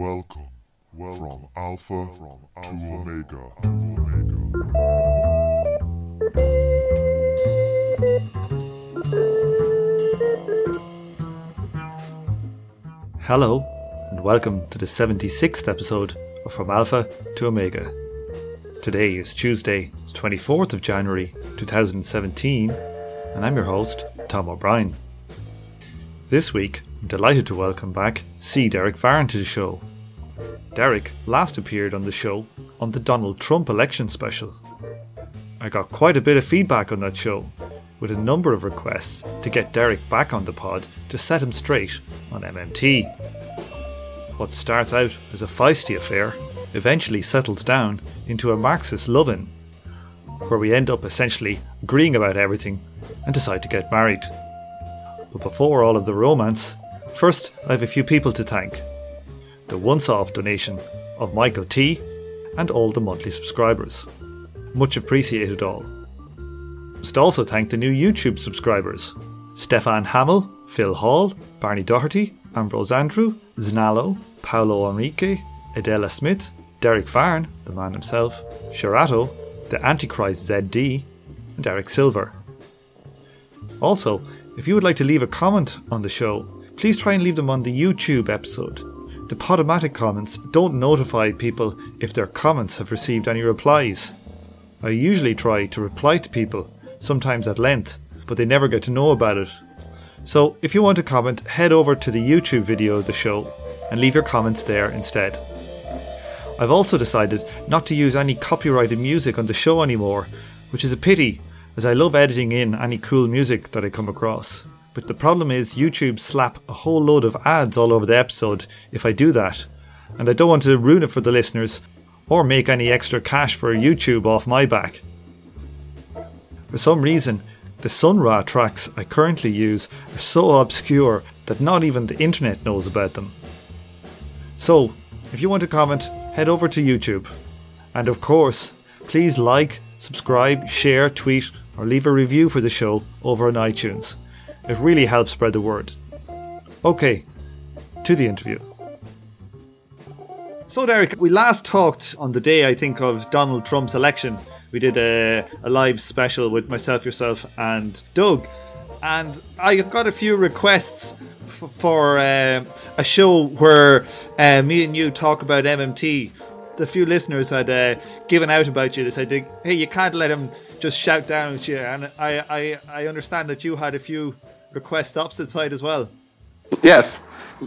Welcome, welcome from Alpha, from Alpha to Omega. To Omega. Hello, and welcome to the 76th episode of From Alpha to Omega. Today is Tuesday, 24th of January 2017, and I'm your host, Tom O'Brien. This week, I'm delighted to welcome back C. Derek Varn to the show. Derek last appeared on the show on the Donald Trump election special. I got quite a bit of feedback on that show, with a number of requests to get Derek back on the pod to set him straight on MMT. What starts out as a feisty affair eventually settles down into a Marxist loving, where we end up essentially agreeing about everything and decide to get married. But before all of the romance, first I have a few people to thank. The once off donation of Michael T and all the monthly subscribers. Much appreciated all. Must also thank the new YouTube subscribers Stefan Hamill, Phil Hall, Barney Doherty, Ambrose Andrew, Znalo, Paolo Enrique, Adela Smith, Derek Varn, the man himself, Sherato, the Antichrist ZD, and Eric Silver. Also, if you would like to leave a comment on the show, please try and leave them on the YouTube episode. The Podomatic comments don't notify people if their comments have received any replies. I usually try to reply to people, sometimes at length, but they never get to know about it. So if you want to comment, head over to the YouTube video of the show and leave your comments there instead. I've also decided not to use any copyrighted music on the show anymore, which is a pity as I love editing in any cool music that I come across. But the problem is YouTube slap a whole load of ads all over the episode if I do that, and I don't want to ruin it for the listeners or make any extra cash for YouTube off my back. For some reason, the Sun Ra tracks I currently use are so obscure that not even the internet knows about them. So, if you want to comment, head over to YouTube. And of course, please like, subscribe, share, tweet, or leave a review for the show over on iTunes. It really helps spread the word. Okay, to the interview. So, Derek, we last talked on the day, I think, of Donald Trump's election. We did a, a live special with myself, yourself, and Doug. And I got a few requests f- for uh, a show where uh, me and you talk about MMT. The few listeners had uh, given out about you. They said, hey, you can't let him just shout down at you. And I, I, I understand that you had a few requests opposite side as well. Yes,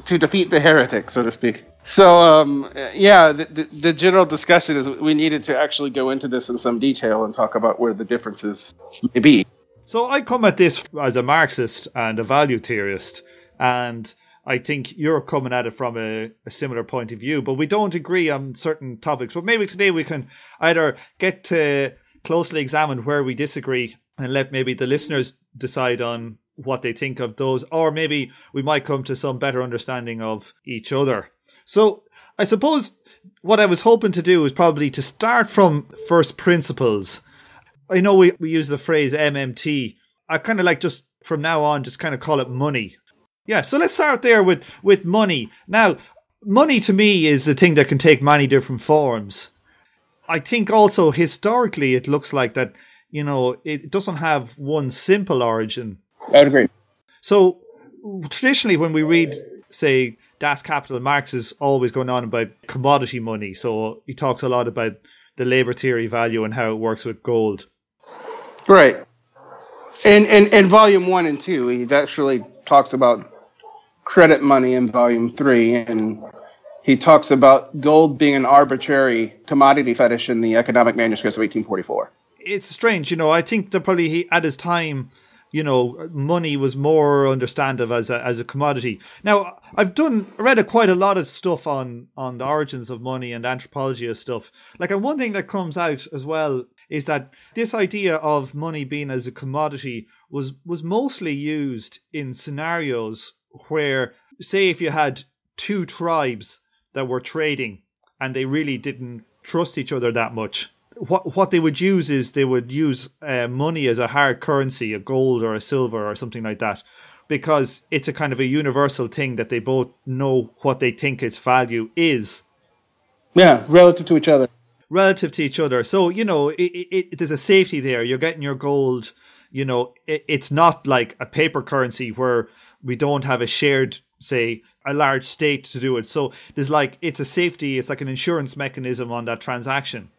to defeat the heretic, so to speak. So, um, yeah, the, the, the, general discussion is we needed to actually go into this in some detail and talk about where the differences may be. So, I come at this as a Marxist and a value theorist, and I think you're coming at it from a, a similar point of view, but we don't agree on certain topics. But maybe today we can either get to closely examine where we disagree and let maybe the listeners decide on what they think of those, or maybe we might come to some better understanding of each other. So I suppose what I was hoping to do is probably to start from first principles. I know we, we use the phrase MMT. I kind of like just from now on just kind of call it money. Yeah, so let's start there with, with money. Now, money to me is a thing that can take many different forms. I think also historically it looks like that, you know, it doesn't have one simple origin. I would agree. So traditionally when we read, say, Das Kapital, Marx is always going on about commodity money. So he talks a lot about the labor theory value and how it works with gold. Right. In, in, in volume one and two, he actually talks about credit money in volume three. And he talks about gold being an arbitrary commodity fetish in the economic manuscripts of 1844. It's strange, you know. I think that probably he, at his time, you know, money was more understandable as a, as a commodity. Now, I've done read a, quite a lot of stuff on on the origins of money and anthropology of stuff. Like, and one thing that comes out as well is that this idea of money being as a commodity was was mostly used in scenarios where, say, if you had two tribes that were trading and they really didn't trust each other that much what what they would use is they would use uh, money as a hard currency, a gold or a silver or something like that, because it's a kind of a universal thing that they both know what they think its value is Yeah, relative to each other. relative to each other. So you know, it, it, it, there's a safety there. You're getting your gold. You know, it, it's not like a paper currency where we don't have a shared, say, a large state to do it. So there's like it's a safety. It's like an insurance mechanism on that transaction.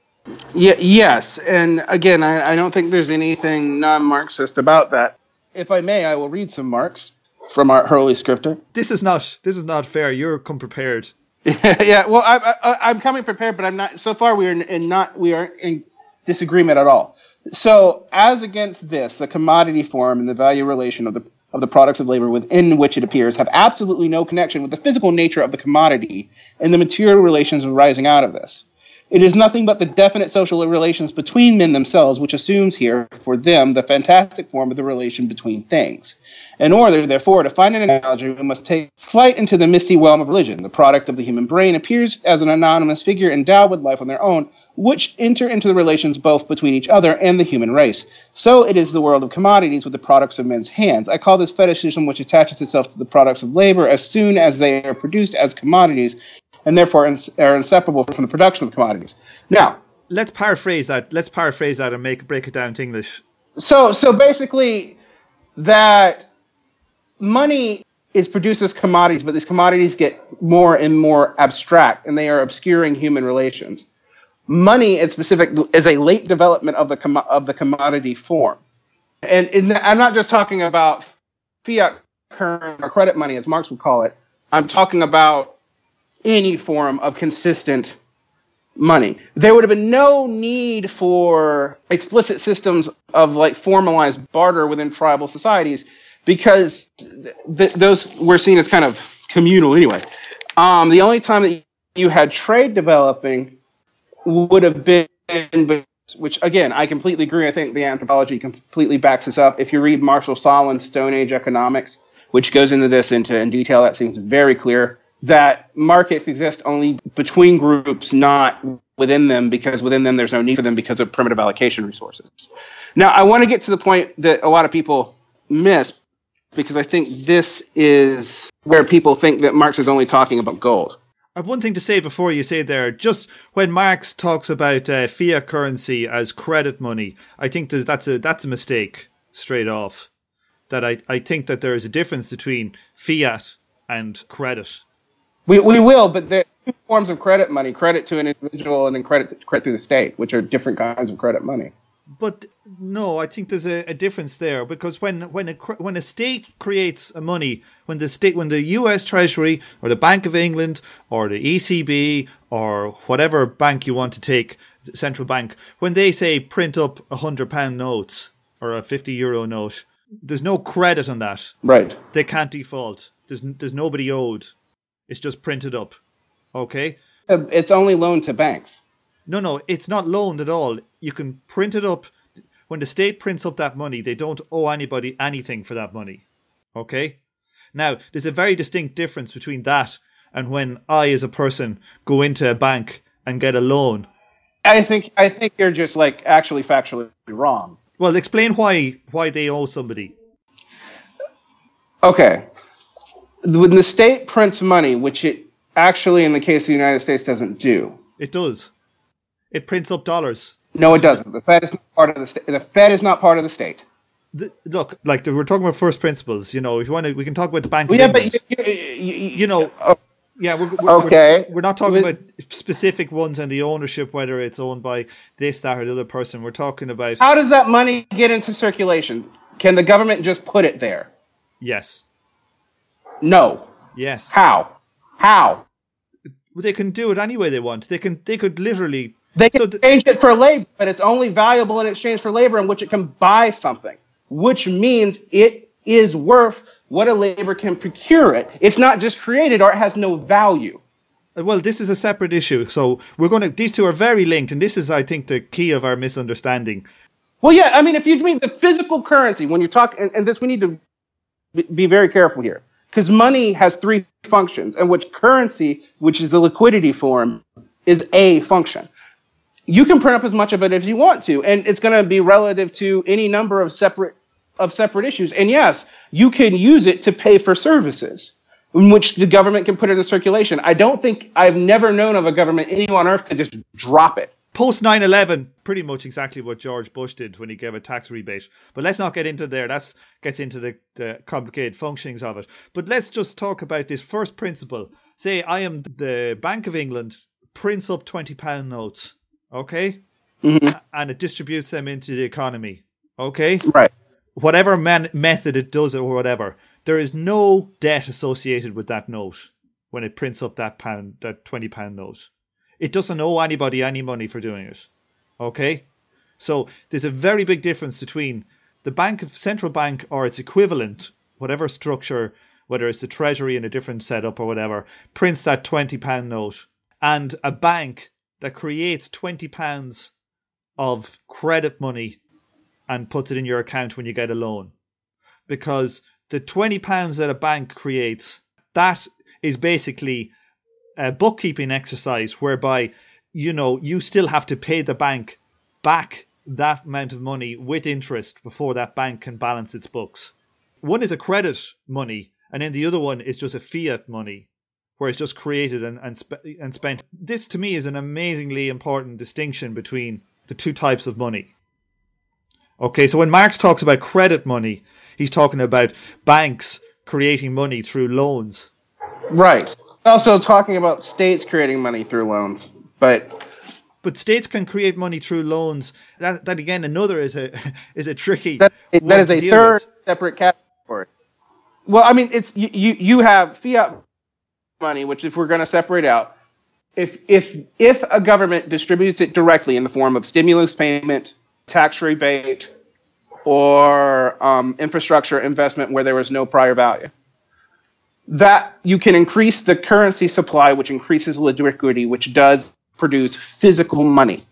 Yeah, yes, and again, I, I don't think there's anything non-Marxist about that. If I may, I will read some Marx from our Holy Scripture. This is not. This is not fair. You're come prepared. yeah, well, I, I, I'm coming prepared, but I'm not. So far, we are in, in not we are in disagreement at all. So, as against this, the commodity form and the value relation of the of the products of labor within which it appears have absolutely no connection with the physical nature of the commodity and the material relations arising out of this. It is nothing but the definite social relations between men themselves, which assumes here, for them, the fantastic form of the relation between things. In order, therefore, to find an analogy, we must take flight into the misty realm of religion. The product of the human brain appears as an anonymous figure endowed with life on their own, which enter into the relations both between each other and the human race. So it is the world of commodities with the products of men's hands. I call this fetishism which attaches itself to the products of labor as soon as they are produced as commodities, and therefore ins- are inseparable from the production of commodities. Now, Let's paraphrase that. Let's paraphrase that and make break it down to English. so so basically that money is produced as commodities but these commodities get more and more abstract and they are obscuring human relations money is specific is a late development of the commo- of the commodity form and in the, i'm not just talking about fiat current or credit money as marx would call it i'm talking about any form of consistent money. There would have been no need for explicit systems of like formalized barter within tribal societies because th- those were seen as kind of communal anyway. Um, the only time that you had trade developing would have been, which again, I completely agree. I think the anthropology completely backs this up. If you read Marshall Sahlins' Stone Age Economics, which goes into this into in detail, that seems very clear that markets exist only between groups, not within them, because within them there's no need for them because of primitive allocation resources. Now, I want to get to the point that a lot of people miss because I think this is where people think that Marx is only talking about gold. I have one thing to say before you say there. Just when Marx talks about uh, fiat currency as credit money, I think that that's a that's a mistake straight off. That I, I think that there is a difference between fiat and credit. We, we will, but there are two forms of credit money credit to an individual and then credit, to, credit to the state, which are different kinds of credit money. But no, I think there's a, a difference there because when when a when a state creates a money, when the state, when the U.S. Treasury or the Bank of England or the ECB or whatever bank you want to take, central bank, when they say print up a hundred pound notes or a fifty euro note, there's no credit on that. Right. They can't default. There's there's nobody owed. It's just printed up. Okay. Uh, It's only loaned to banks. No, no, it's not loaned at all. You can print it up. When the state prints up that money, they don't owe anybody anything for that money. Okay? Now, there's a very distinct difference between that and when I, as a person, go into a bank and get a loan. I think I think you're just like actually factually wrong. Well, explain why why they owe somebody. Okay. When the state prints money, which it actually in the case of the United States doesn't do. It does. It prints up dollars. No, it doesn't. The Fed is not part of the state. The Fed is not part of the state. The, look, like the, we're talking about first principles. You know, if you want to, we can talk about the Bank Well, yeah, England. but you, you, you, you know, oh, Yeah, we're, we're, Okay. We're, we're not talking about specific ones and the ownership, whether it's owned by this, that, or the other person. We're talking about how does that money get into circulation? Can the government just put it there? yes, No. yes. How? How? They can do it any way they want. They can. They could literally. They can So th- exchange it for labor, but it's only valuable in exchange for labor in which it can buy something, which means it is worth what a labor can procure it. It's not just created or it has no value. Uh, well, this is a separate issue. So we're going to. These two are very linked, and this is, I think, the key of our misunderstanding. Well, yeah, I mean, if you mean the physical currency, when you talk, and, and this we need to be very careful here, because money has three functions, and which currency, which is a liquidity form, is a function. You can print up as much of it as you want to, and it's going to be relative to any number of separate of separate issues. And yes, you can use it to pay for services in which the government can put it in circulation. I don't think I've never known of a government anywhere on earth to just drop it. Post 9 11, pretty much exactly what George Bush did when he gave a tax rebate. But let's not get into there. That gets into the, the complicated functionings of it. But let's just talk about this first principle. Say I am the Bank of England, prints up £20 notes, okay? Mm-hmm. And it distributes them into the economy, okay? Right. Whatever man- method it does it or whatever, there is no debt associated with that note when it prints up that pound, that £20 note. It doesn't owe anybody any money for doing it. Okay? So there's a very big difference between the bank of central bank or its equivalent, whatever structure, whether it's the treasury in a different setup or whatever, prints that twenty pound note, and a bank that creates twenty pounds of credit money and puts it in your account when you get a loan. Because the twenty pounds that a bank creates, that is basically a bookkeeping exercise whereby you know you still have to pay the bank back that amount of money with interest before that bank can balance its books. One is a credit money, and then the other one is just a fiat money, where it's just created and and, sp- and spent. This to me is an amazingly important distinction between the two types of money. Okay, so when Marx talks about credit money, he's talking about banks creating money through loans. Right. Also talking about states creating money through loans, but but states can create money through loans. That that again, another is a is a tricky. That, that is a third with. separate category. Well, I mean, it's you you, you have fiat money, which if we're going to separate out, if if if a government distributes it directly in the form of stimulus payment, tax rebate, or um, infrastructure investment where there was no prior value that you can increase the currency supply, which increases liquidity, which does produce physical money.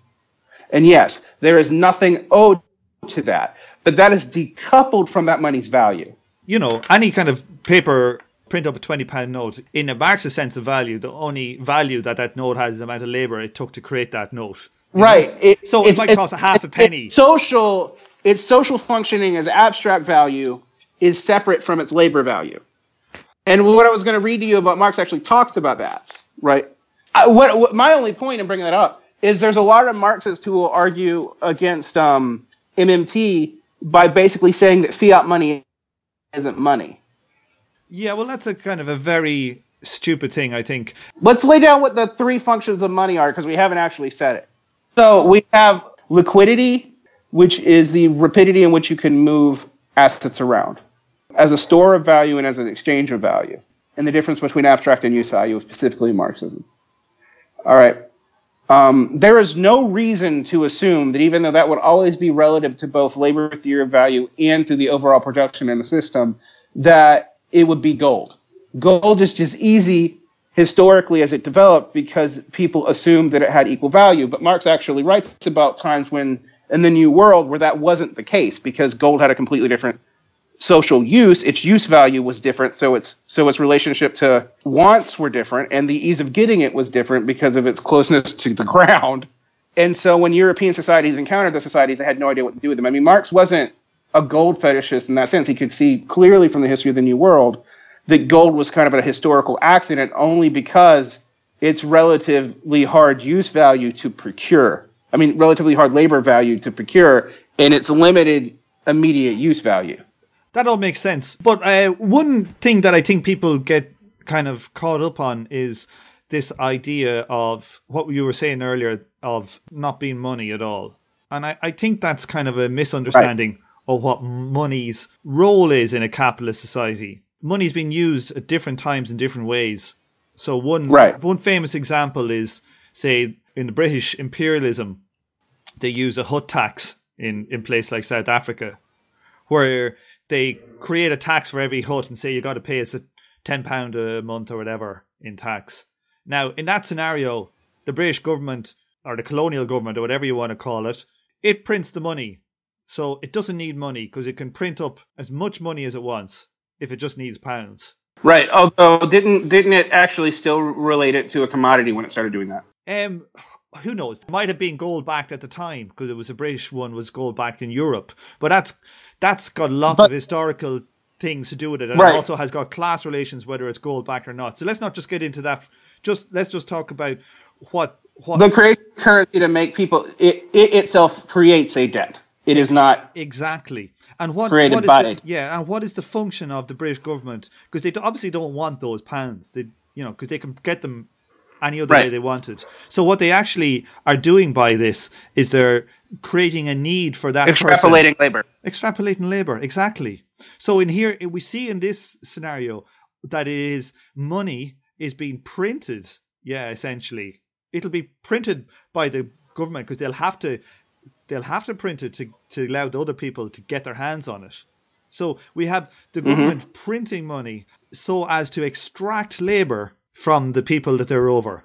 And yes, there is nothing owed to that, but that is decoupled from that money's value. You know, any kind of paper print up a twenty pound note in a Marxist sense of value, the only value that that note has is the amount of labour it took to create that note. Right. It, so it might cost a half a penny. social, its social functioning as abstract value is separate from its labor value. And what I was going to read to you about Marx actually talks about that, right? I, what, what, my only point in bringing that up is there's a lot of Marxists who will argue against um, MMT by basically saying that fiat money isn't money. Yeah, well, that's a kind of a very stupid thing, I think. Let's lay down what the three functions of money are because we haven't actually said it. So we have liquidity, which is the rapidity in which you can move assets around as a store of value and as an exchange of value, and the difference between abstract and use value, specifically Marxism. All right. Um, there is no reason to assume that even though that would always be relative to both labor theory of value and to the overall production in the system, that it would be gold. Gold is just as easy historically as it developed because people assumed that it had equal value. But Marx actually writes about times when in the New World where that wasn't the case because gold had a completely different social use, its use value was different, so its so its relationship to wants were different, and the ease of getting it was different because of its closeness to the ground. And so when European societies encountered the societies, they had no idea what to do with them. I mean, Marx wasn't a gold fetishist in that sense. He could see clearly from the history of the New World that gold was kind of a historical accident only because its relatively hard use value to procure. I mean, relatively hard labor value to procure, and its limited immediate use value. That all makes sense. But uh, one thing that I think people get kind of caught up on is this idea of what you were saying earlier of not being money at all. And I, I think that's kind of a misunderstanding right. of what money's role is in a capitalist society. Money's been used at different times in different ways. So one right. one famous example is say in the British imperialism, they use a hut tax in in place like South Africa, where they create a tax for every hut and say you got to pay us a ten pound a month or whatever in tax. Now, in that scenario, the British government or the colonial government or whatever you want to call it, it prints the money. So it doesn't need money because it can print up as much money as it wants if it just needs pounds. Right. Although didn't didn't it actually still relate it to a commodity when it started doing that? Um who knows? It might have been gold backed at the time because it was a British one was gold backed in Europe. But that's that's got lots But- of historical things to do with it, and Right. it also has got class relations, whether it's gold backed or not. So let's not just get into that. Just let's just talk about what what The creation of currency to make people it, it itself creates a debt. It is not exactly and what Created what is by the, it. yeah, and what is the function of the British government? Because they obviously don't want those pounds. They you know because they can get them any other way they wanted. So what they actually are doing by this is they're creating a need for that person. Extrapolating labor. extrapolating labor exactly. So in here we see in this scenario that it is money is being printed. Yeah essentially. It'll be printed by the government because they'll have to they'll have to print it to, to allow the other people to get their hands on it. So we have the mm-hmm. government printing money so as to extract labor from the people that they're over.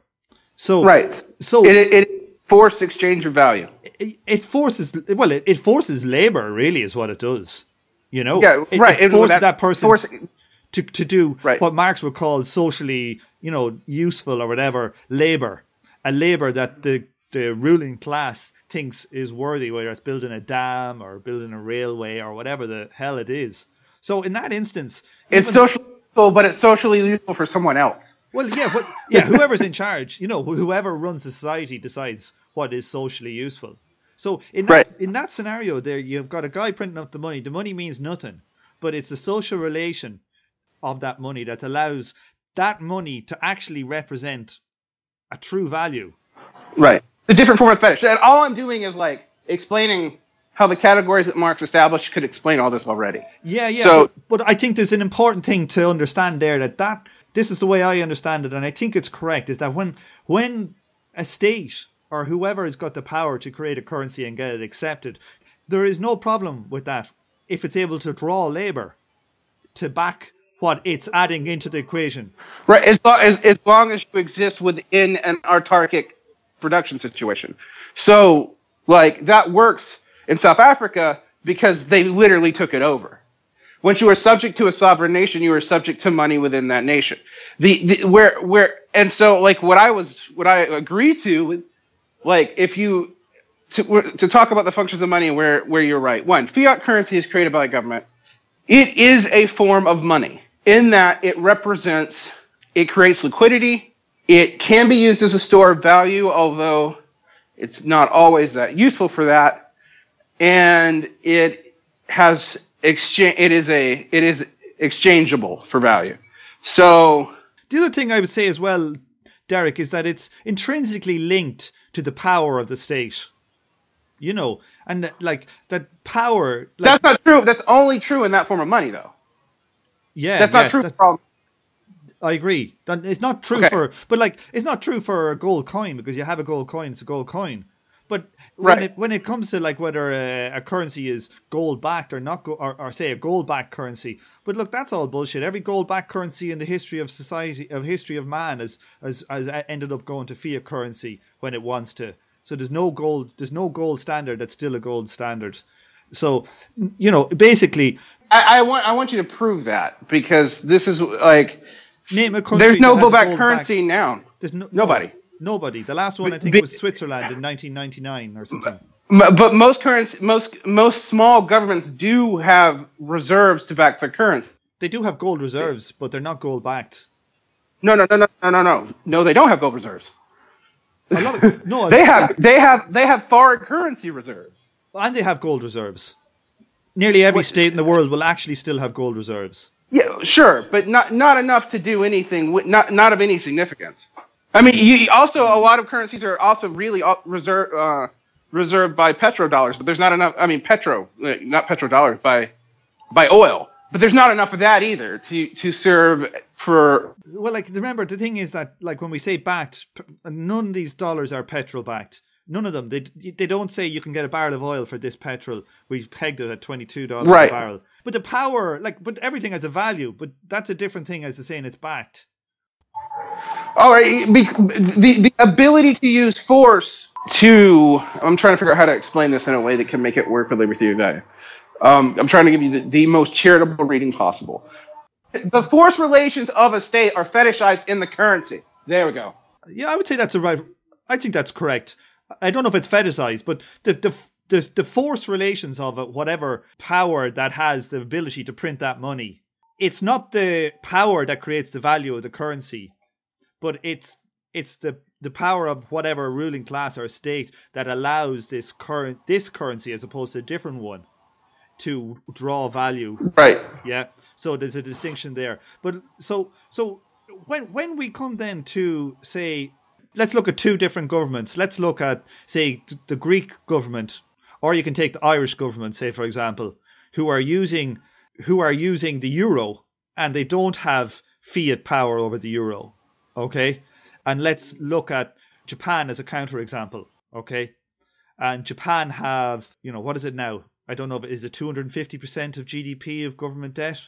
So Right. so It, it, it forced exchange of value. it, it forces well it, it forces labor really is what it does you know Yeah, It- right. it, forces that, person force- to, to do Right. what marx would call socially you know useful or whatever labor a labor that the the ruling class thinks is worthy whether it's building a dam or building a railway or whatever the hell it is so in that instance it's socially useful, but it's socially useful for someone else. well, yeah, what, yeah. Whoever's in charge, you know, whoever runs society decides what is socially useful. So in that, Right. in that scenario, there you've got a guy printing up the money. The money means nothing, but it's the social relation of that money that allows that money to actually represent a true value. Right. The different form of fetish. And all I'm doing is like explaining how the categories that Marx established could explain all this already. Yeah, yeah. So- but, but I think there's an important thing to understand there that that this is the way I understand it, and I think it's correct. Is that when when a state or whoever has got the power to create a currency and get it accepted, there is no problem with that if it's able to draw labor to back what it's adding into the equation. Right. As long as, as long as you exist within an autarkic production situation. So like that works in South Africa because they literally took it over. Once you are subject to a sovereign nation, you are subject to money within that nation. The, the where where and so like what I was what I agree to, like if you to to talk about the functions of money where where you're right. One, fiat currency is created by the government. It is a form of money in that it represents it creates liquidity. It can be used as a store of value, although it's not always that useful for that. And it has exchange. It is a it is exchangeable for value. So The other thing I would say as well, Derek, is that it's intrinsically linked to the power of the state. You know, and like that power. Like, that's not true. That's only true in that form of money, though. yeah, That's yeah, not true that- for. I agree. It's not true Okay. for, but like it's not true for a gold coin because you have a gold coin, it's a gold coin. But when it when it comes to like whether a, a currency is gold backed or not, go, or, or say a gold backed currency, but look, that's all bullshit. Every gold backed currency in the history of society, of history of man, has, has has ended up going to fiat currency when it wants to. So there's no gold, there's no gold standard that's still a gold standard. So you know, basically, I, I want I want you to prove that because this is like name a country. there's no gold-backed go back currency now. There's no, Nobody. Nobody. The last one I think but- was Switzerland in 1999 or something. M- But most currency, most most small governments do have reserves to back their currency. They do have gold reserves, but they're not gold backed. No, no, no, no, no, no, no. No, they don't have gold reserves. Of, no, They have they have they have foreign currency reserves. and they have gold reserves. Nearly every state in the world will actually still have gold reserves. Yeah, sure, but not not enough to do anything. With, not not of any significance. I mean, you also a lot of currencies are also really reserved uh, reserved by petrodollars, but there's not enough. I mean, petro, uh, not petrodollars, by by oil. But there's not enough of that either to to serve for. Well, like remember, the thing is that like when we say backed, none of these dollars are petrol backed. None of them. They they don't say you can get a barrel of oil for this petrol. We pegged it at twenty two dollars Right. a barrel. But the power, like, but everything has a value. But that's a different thing as to saying it's backed. All right, be, the the ability to use force to. I'm trying to figure out how to explain this in a way that can make it work with liberty of. Um, I'm trying to give you the, the most charitable reading possible. The force relations of a state are fetishized in the currency. There we go. Yeah, I would say that's a right. I think that's correct. I don't know if it's fetishized, but the the the the force relations of it, whatever power that has the ability to print that money, it's not the power that creates the value of the currency, but it's it's the the power of whatever ruling class or state that allows this current this currency as opposed to a different one to draw value. Right. Yeah. So there's a distinction there. But so so when when we come then to say let's look at two different governments. Let's look at say the Greek government or you can take the Irish government say for example who are using who are using the euro and they don't have fiat power over the euro. Okay? And let's look at Japan as a counterexample. Okay? And Japan have, you know, what is it now? I don't know, but is it 250% of GDP of government debt?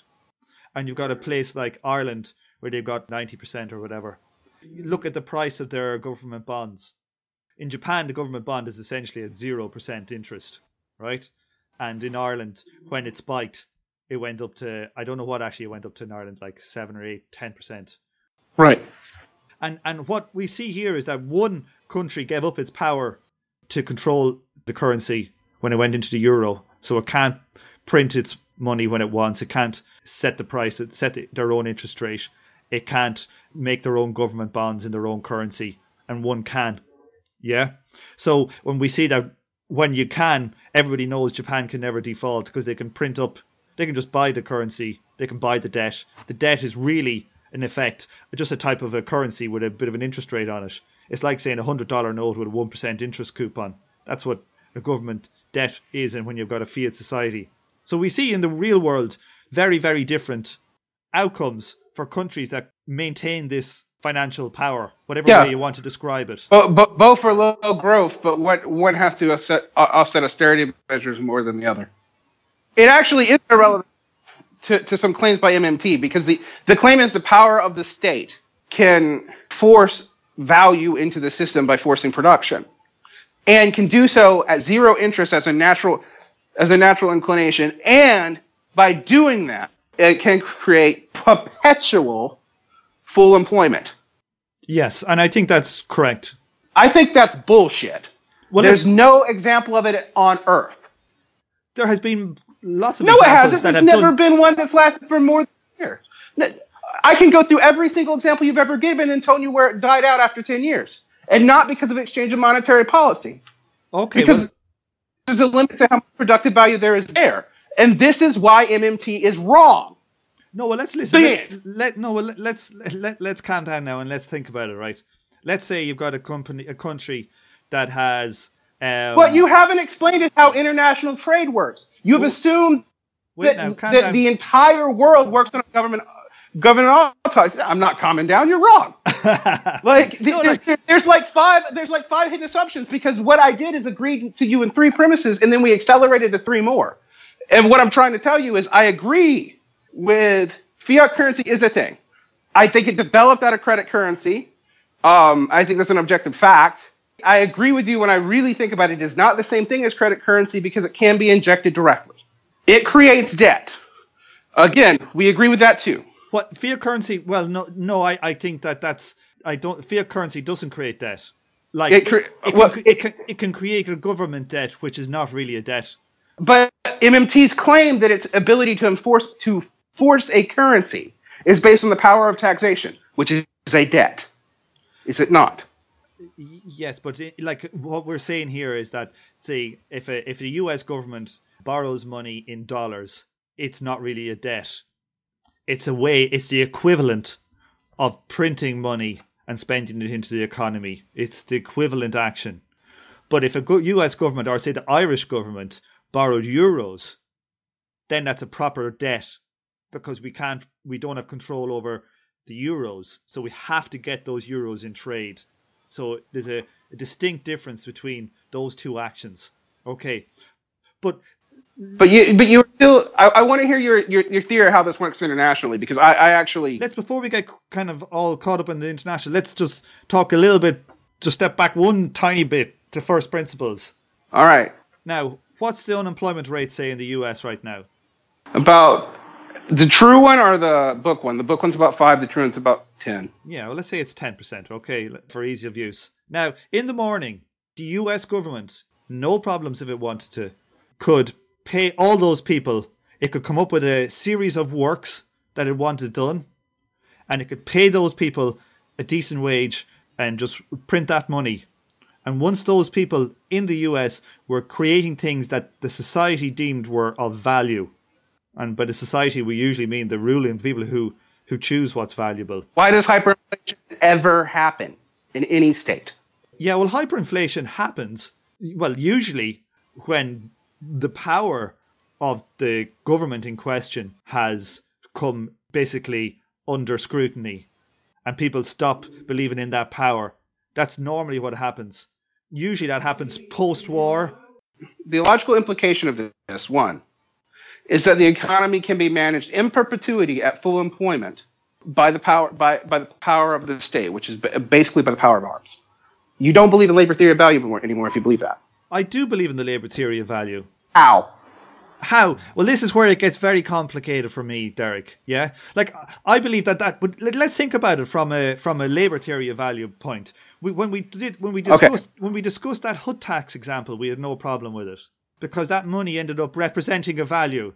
And you've got a place like Ireland where they've got 90% or whatever. You look at the price of their government bonds. In Japan, the government bond is essentially at 0% interest, right? And in Ireland, when it spiked, it went up to, I don't know what actually it went up to in Ireland, like 7 or 8, 10%. Right. And, and what we see here is that one country gave up its power to control the currency when it went into the euro so it can't print its money when it wants. It can't set the price, set their own interest rate. It can't make their own government bonds in their own currency, and one can. Yeah. So when we see that when you can, everybody knows Japan can never default because they can print up, they can just buy the currency, they can buy the debt. The debt is really, in effect, just a type of a currency with a bit of an interest rate on it. It's like saying a hundred dollar note with a one percent interest coupon. That's what a government debt is and when you've got a fiat society. So we see in the real world very, very different outcomes for countries that maintain this financial power, whatever Yeah. way you want to describe it. But, but both are low growth, but what one has to offset, offset austerity measures more than the other. It actually is irrelevant to, to some claims by MMT because the, the claim is the power of the state can force value into the system by forcing production and can do so at zero interest as a natural as a natural inclination and by doing that it can create perpetual full employment Yes, and I think that's correct. I think that's bullshit. Well, There's no example of it on Earth. there has been lots of No, it hasn't. that There's never done. been one that's lasted for more than a year. I can go through every single example you've ever given and tell you where it died out after 10 years. And not because of exchange of monetary policy. okay, Because well, there's a limit to how much productive value there is there. And this is why MMT is wrong. no, well, let's listen. Let's, let no, well, let's let, let's calm down now and let's think about it. Right? Let's say you've got a company, a country that has. Um, What you haven't explained is how international trade works. You've assumed wait that, calm that the entire world works on a government government. I'm not calming down. You're wrong. Like, the, No, there's, there's like five there's like five hidden assumptions because what I did is agreed to you in three premises and then we accelerated to three more. And what I'm trying to tell you is I agree with fiat currency is a thing. I think it developed out of credit currency. Um, I think that's an objective fact. I agree with you when I really think about it. It is not the same thing as credit currency because it can be injected directly. It creates debt. Again, we agree with that too. What fiat currency? Well, no, no. I, I think that that's I don't. Fiat currency doesn't create debt. Like It cre- it, well, can, it- it, can, it can create a government debt, which is not really a debt. But MMT's claim that its ability to enforce to force a currency is based on the power of taxation, which is a debt. Is it not? Yes, but it, like what we're saying here is that say if a, if the U.S. government borrows money in dollars, it's not really a debt. It's a way. It's the equivalent of printing money and spending it into the economy. It's the equivalent action. But if a U.S. government or say the Irish government borrowed euros, then that's a proper debt because we can't. We don't have control over the euros, so we have to get those euros in trade. So there's a, a distinct difference between those two actions. Okay, but But you, but you're still. I, I want to hear your, your your theory of how this works internationally because I, I actually. let's before we get kind of all caught up in the international, let's just talk a little bit. Just step back one tiny bit to first principles. All right. Now, what's the unemployment rate say in the U.S. right now? About the true one or the book one? The book one's about five. The true one's about ten. Yeah, well, let's say it's ten percent. Okay, for ease of use. Now, in the morning, the U.S. government no problems if it wanted to, could pay all those people. It could come up with a series of works that it wanted done, and it could pay those people a decent wage and just print that money. And once those people in the US were creating things that the society deemed were of value, and by the society we usually mean the ruling people who who choose what's valuable. Why does hyperinflation ever happen in any state? Yeah, well, hyperinflation happens, well, usually when the power of the government in question has come basically under scrutiny and people stop believing in that power. That's normally what happens. Usually that happens post war. The logical implication of this, one, is that the economy can be managed in perpetuity at full employment by the power by, by the power of the state, which is basically by the power of arms. You don't believe in labor theory of value anymore if you believe that. I do believe in the labor theory of value. How? How? Well, this is where it gets very complicated for me, Derek. Yeah, like I believe that that. But let's think about it from a from a labor theory of value point. We, when we did when we discussed okay. when we discussed that HUT tax example, we had no problem with it because that money ended up representing a value.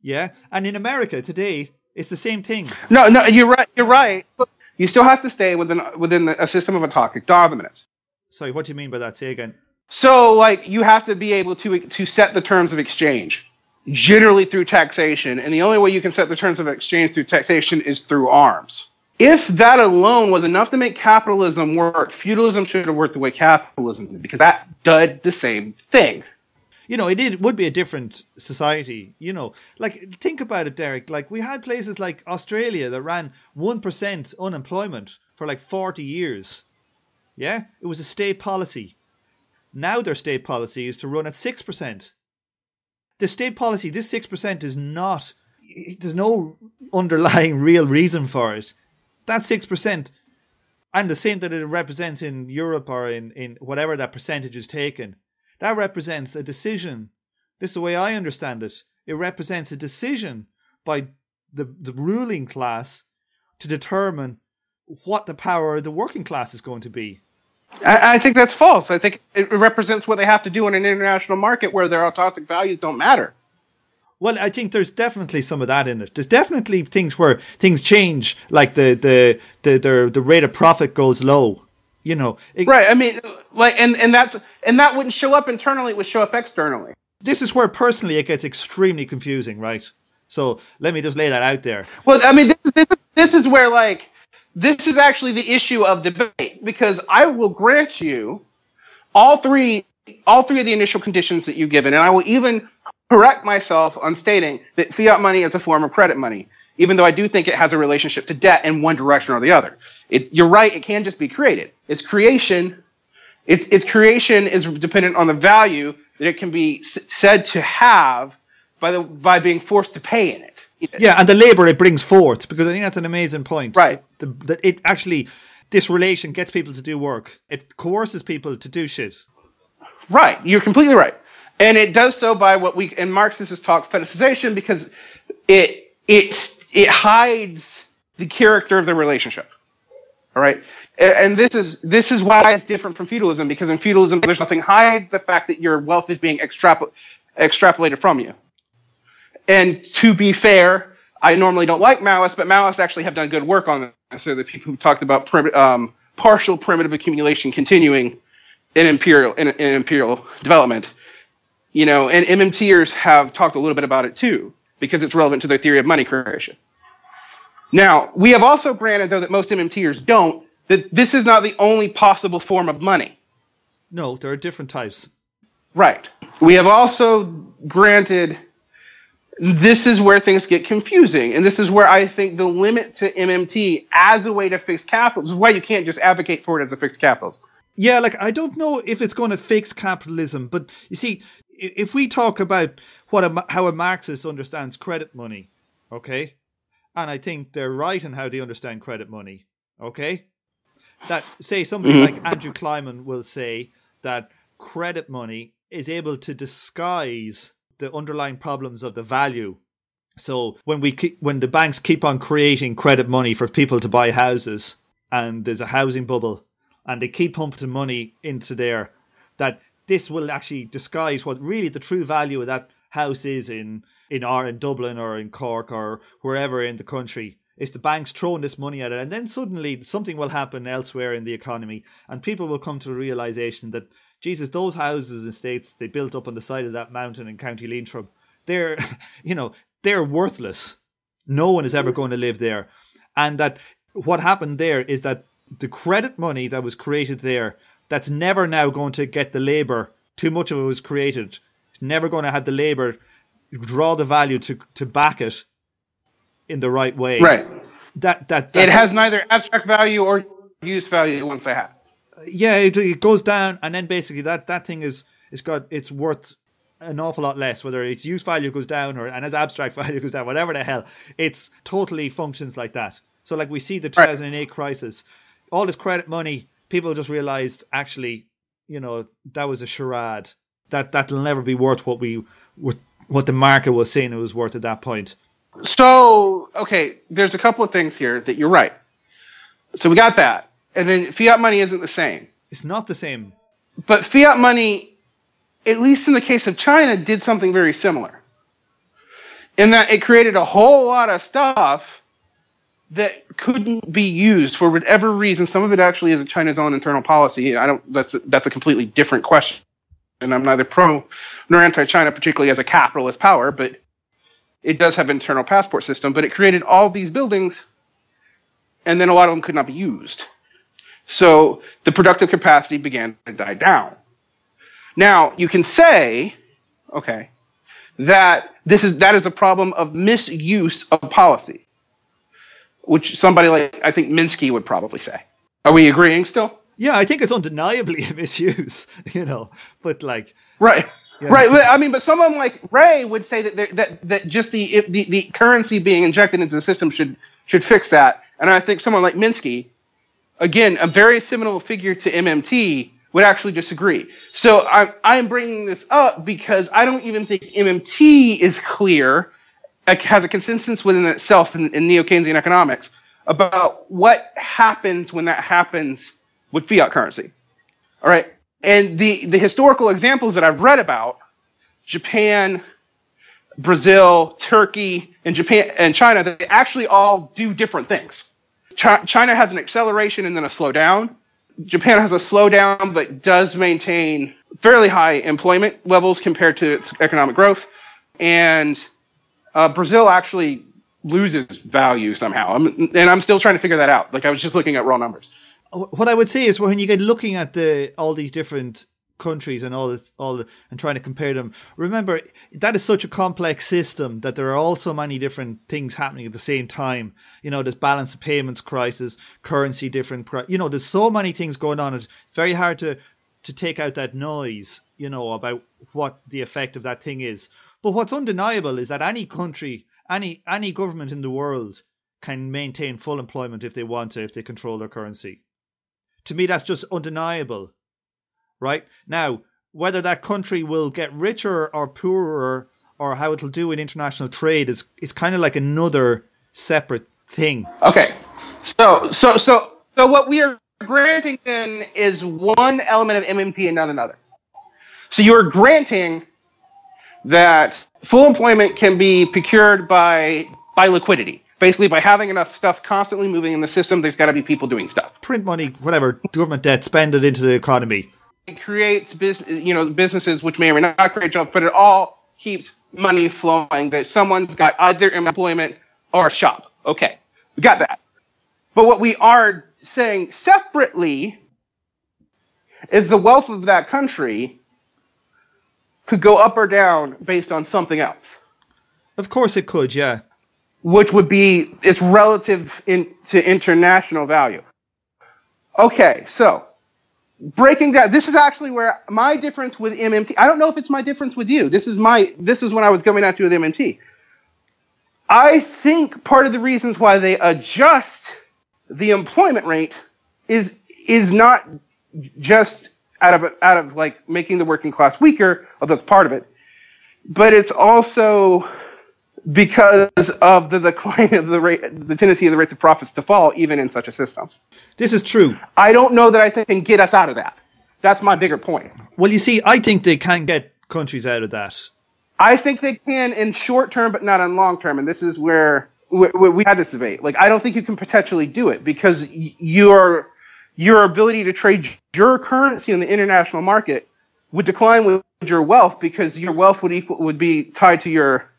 Yeah, and in America today, it's the same thing. No, no, you're right. You're right. But you still have to stay within within a system of autocratic dominance. Sorry, what do you mean by that? Say again. So, like, you have to be able to to set the terms of exchange, generally through taxation, and the only way you can set the terms of exchange through taxation is through arms. If that alone was enough to make capitalism work, feudalism should have worked the way capitalism did, because that did the same thing you know, it, it would be a different society. You know, like think about it, Derek. Like we had places like Australia that ran one percent unemployment for like forty years. Yeah, it was a state policy. Now their state policy is to run at six percent. The state policy, this six percent, is not. There's no underlying real reason for it. That six percent, and the same that it represents in Europe or in, in whatever that percentage is taken that represents a decision. This is the way I understand it. It represents a decision by the, the ruling class to determine what the power of the working class is going to be. I, I, think that's false. I think it represents what they have to do in an international market where their autocratic values don't matter. Well, I think there's definitely some of that in it. There's definitely things where things change, like the the the the, the rate of profit goes low. You know, it, right? I mean, like, and and that's and that wouldn't show up internally; it would show up externally. This is where personally it gets extremely confusing, right? So let me just lay that out there. Well, I mean, this this, this is where like this is actually the issue of debate because I will grant you all three all three of the initial conditions that you've given, and I will even correct myself on stating that fiat money is a form of credit money, even though I do think it has a relationship to debt in one direction or the other. It, you're right. It can just be created. Its creation, its its creation is dependent on the value that it can be s- said to have by the by being forced to pay in it. Yeah, and the labor it brings forth because I think that's an amazing point. Right. That it actually this relation gets people to do work. It coerces people to do shit. Right. You're completely right. And it does so by what we in Marxists talk fetishization because it it it hides the character of the relationship. All right, and this is this is why it's different from feudalism because in feudalism there's nothing hide the fact that your wealth is being extrapol- extrapolated from you. And to be fair, I normally don't like Maoists, but Maoists actually have done good work on this. So the people who talked about um, partial primitive accumulation continuing in imperial in, in imperial development, you know, and MMTers have talked a little bit about it too because it's relevant to their theory of money creation. Now, we have also granted, though, that most MMTers don't, that this is not the only possible form of money. No, there are different types. Right. We have also granted this is where things get confusing. And this is where I think the limit to MMT as a way to fix capitalism is why you can't just advocate for it as a fixed capitalism. Yeah, like I don't know if it's going to fix capitalism, but you see, if we talk about what a, how a Marxist understands credit money, okay, and I think they're right in how they understand credit money. Okay, that say somebody mm-hmm. like Andrew Kliman will say that credit money is able to disguise the underlying problems of the value. So when we keep, when the banks keep on creating credit money for people to buy houses, and there's a housing bubble, and they keep pumping money into there, that this will actually disguise what really the true value of that house is in in our in Dublin or in Cork or wherever in the country. It's the banks throwing this money at it, and then suddenly something will happen elsewhere in the economy, and people will come to the realization that Jesus, those houses and estates they built up on the side of that mountain in County Leitrim, they're you know they're worthless. No one is ever mm. going to live there, and that what happened there is that the credit money that was created there, that's never now going to get the labour. Too much of it was created. It's never going to have the labour draw the value to to back it in the right way. Right. That that, that It has neither abstract value or use value once it has. yeah, it, it goes down, and then basically that that thing is it's got it's worth an awful lot less. Whether its use value goes down or and its abstract value goes down, whatever the hell, it's totally functions like that. So like we see the Right. 2008 crisis, all this credit money, people just realized actually, you know, that was a charade. That that'll never be worth what we what what the market was saying it was worth at that point. So, okay, there's a couple of things here that you're right. So we got that. And then fiat money isn't the same. It's not the same. But fiat money, at least in the case of China, did something very similar. In that it created a whole lot of stuff that couldn't be used for whatever reason. Some of it actually isn't China's own internal policy. I don't. That's a, that's a completely different question. And I'm neither pro nor anti-China, particularly as a capitalist power. But it does have an internal passport system. But it created all these buildings, and then a lot of them could not be used. So the productive capacity began to die down. Now you can say, okay, that this is that is a problem of misuse of policy, which somebody like I think Minsky would probably say. Are we agreeing still? Yeah, I think it's undeniably a misuse, you know. But like, Right. Yeah. Right. I mean, but someone like Wray would say that there, that that just the, if the the currency being injected into the system should should fix that. And I think someone like Minsky, again, a very similar figure to MMT, would actually disagree. So I'm I'm bringing this up because I don't even think MMT is clear, has a consensus within itself in, in neo Keynesian economics about what happens when that happens with fiat currency. All right. And the, the historical examples that I've read about, Japan, Brazil, Turkey, and Japan and China, they actually all do different things. Chi- China has an acceleration and then a slowdown. Japan has a slowdown, but does maintain fairly high employment levels compared to its economic growth. And uh, Brazil actually loses value somehow. I'm, and I'm still trying to figure that out. Like I was just looking at raw numbers. what I would say is when you get looking at the all these different countries and all the, all the, and trying to compare them, remember that is such a complex system that there are all so many different things happening at the same time. You know, there's balance of payments crisis, currency different, you know, there's so many things going on. It's very hard to to take out that noise, you know, about what the effect of that thing is. But what's undeniable is that any country, any any government in the world can maintain full employment if they want to, if they control their currency. To me, that's just undeniable. Right? Now, whether that country will get richer or poorer or how it'll do in international trade is is kind of like another separate thing. Okay. So so so so what we are granting then is one element of MMT and not another. So you are granting that full employment can be procured by by liquidity. Basically by having enough stuff constantly moving in the system, there's got to be people doing stuff. Print money, whatever, government debt, spend it into the economy. It creates business, you know, businesses which may or may not create jobs, but it all keeps money flowing. That someone's got either employment or a shop. Okay, we got that. But what we are saying separately is the wealth of that country could go up or down based on something else, Of course it could, yeah. which would be its relative in, to international value. Okay, so breaking down this is actually where my difference with MMT I don't know if it's my difference with you. This is my this is when I was coming at you with MMT. I think part of the reasons why they adjust the employment rate is is not just out of out of like making the working class weaker, although that's part of it, but it's also because of the decline of the rate, the tendency of the rates of profits to fall, even in such a system. This is true. I don't know that I think can get us out of that. That's my bigger point. Well, you see, I think they can get countries out of that. I think they can in short term, but not in long term. And this is where we, we had this debate. Like, I don't think you can potentially do it because your your ability to trade your currency in the international market would decline with your wealth because your wealth would equal would be tied to your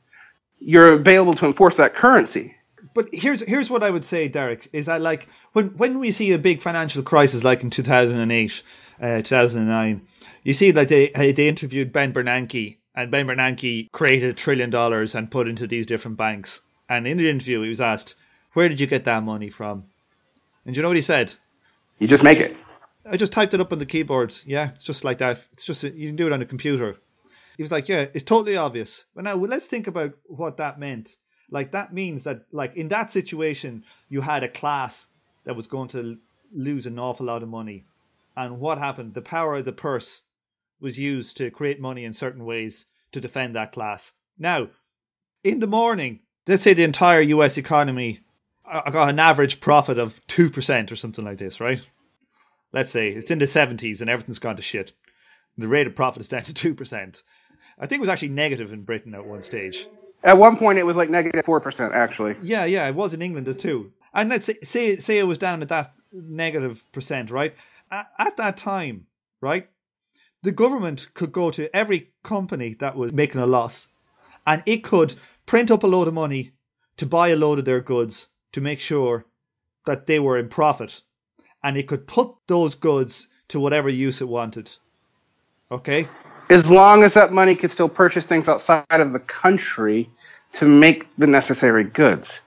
you're available to enforce that currency. But here's here's what I would say, Derek, is that like when when we see a big financial crisis like in 2008, uh, 2009, you see that they they interviewed Ben Bernanke and Ben Bernanke created a trillion dollars and put into these different banks. And in the interview, he was asked, "Where did you get that money from?" And you know what he said? You just make it. I just typed it up on the keyboards. Yeah, it's just like that. It's just you can do it on a computer. He was like, "Yeah, it's totally obvious." But now let's think about what that meant. Like that means that, like in that situation, you had a class that was going to lose an awful lot of money, and what happened? The power of the purse was used to create money in certain ways to defend that class. Now, in the morning, let's say the entire U.S. economy I got an average profit of two percent or something like this, right? Let's say it's in the seventies and everything's gone to shit. The rate of profit is down to two percent. I think it was actually negative in Britain at one stage. At one point, it was like negative negative four percent, actually. Yeah, yeah, it was in England too. And let's say, say say it was down at that negative percent, right? At that time, right, the government could go to every company that was making a loss, and it could print up a load of money to buy a load of their goods to make sure that they were in profit, and it could put those goods to whatever use it wanted. Okay. As long as that money could still purchase things outside of the country to make the necessary goods.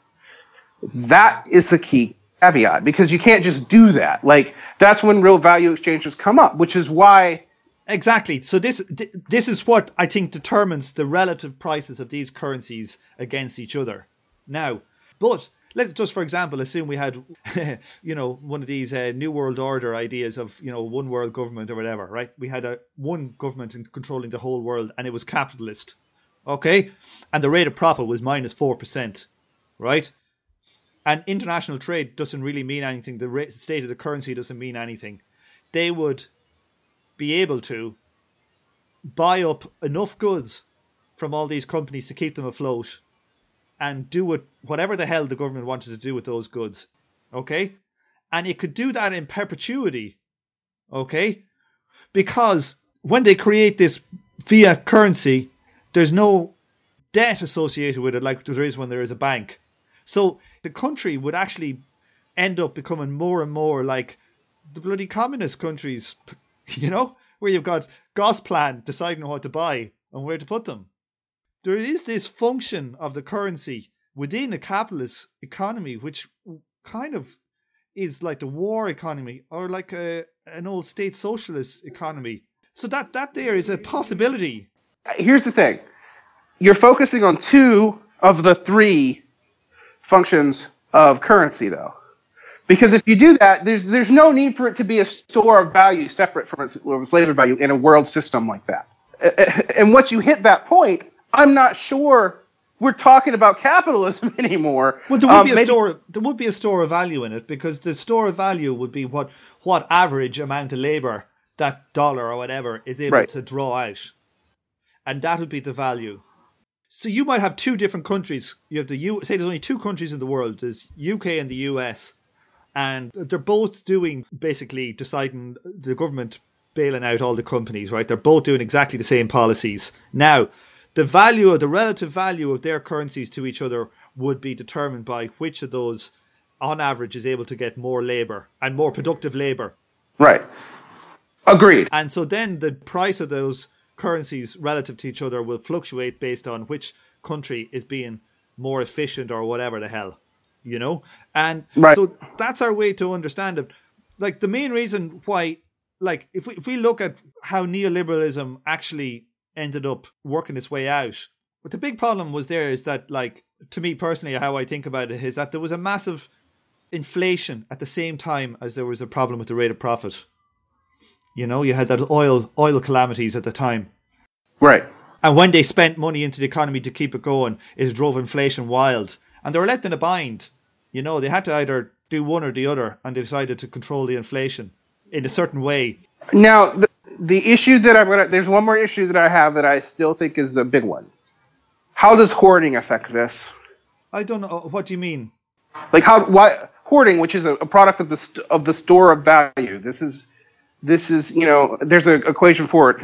That is the key caveat because you can't just do that. Like that's when real value exchanges come up, which is why Exactly. So this this is what I think determines the relative prices of these currencies against each other. Now, but let's just for example assume we had you know one of these uh, new world order ideas of you know one world government or whatever right? We had a one government in controlling the whole world and it was capitalist. Okay? And the rate of profit was minus 4% right? And international trade doesn't really mean anything. The rate, state of the currency doesn't mean anything. They would be able to buy up enough goods from all these companies to keep them afloat and do what whatever the hell the government wanted to do with those goods. Okay? And it could do that in perpetuity. Okay? Because when they create this fiat currency, there's no debt associated with it like there is when there is a bank. So the country would actually end up becoming more and more like the bloody communist countries, you know, where you've got Gosplan deciding what to buy and where to put them there is this function of the currency within a capitalist economy, which kind of is like the war economy or like a an old state socialist economy. So that that there is a possibility. Uh, here's the thing: you're focusing on two of the three functions of currency, though. Because if you do that, there's there's no need for it to be a store of value separate from its, its labor value in a world system like that. Uh, uh, and once you hit that point, I'm not sure we're talking about capitalism anymore. Well, there would um, be a maybe, store. There would be a store of value in it because the store of value would be what what average amount of labor that dollar or whatever is able right. to draw out, and that would be the value. So you might have two different countries. You have the U. Say there's only two countries in the world. There's UK and the US, and they're both doing basically deciding the government bailing out all the companies. Right? They're both doing exactly the same policies now the value of the relative value of their currencies to each other would be determined by which of those on average is able to get more labor and more productive labor. Right. Agreed. And so then the price of those currencies relative to each other will fluctuate based on which country is being more efficient or whatever the hell you know? And right. so that's our way to understand it. Like the main reason why like if we, if we look at how neoliberalism actually ended up working its way out. But the big problem was there is that, like, to me personally, how I think about it is that there was a massive inflation at the same time as there was a problem with the rate of profit. You know, you had that oil oil calamities at the time. Right. And when they spent money into the economy to keep it going, it drove inflation wild. And they were left in a bind. You know, they had to either do one or the other, and they decided to control the inflation. in a certain way. Now, the, issue that I'm gonna there's one more issue that I have that I still think is a big one. How does hoarding affect this? I don't know. What do you mean? Like how why hoarding, which is a, a product of the st- of the store of value. This is this is you know there's an equation for it,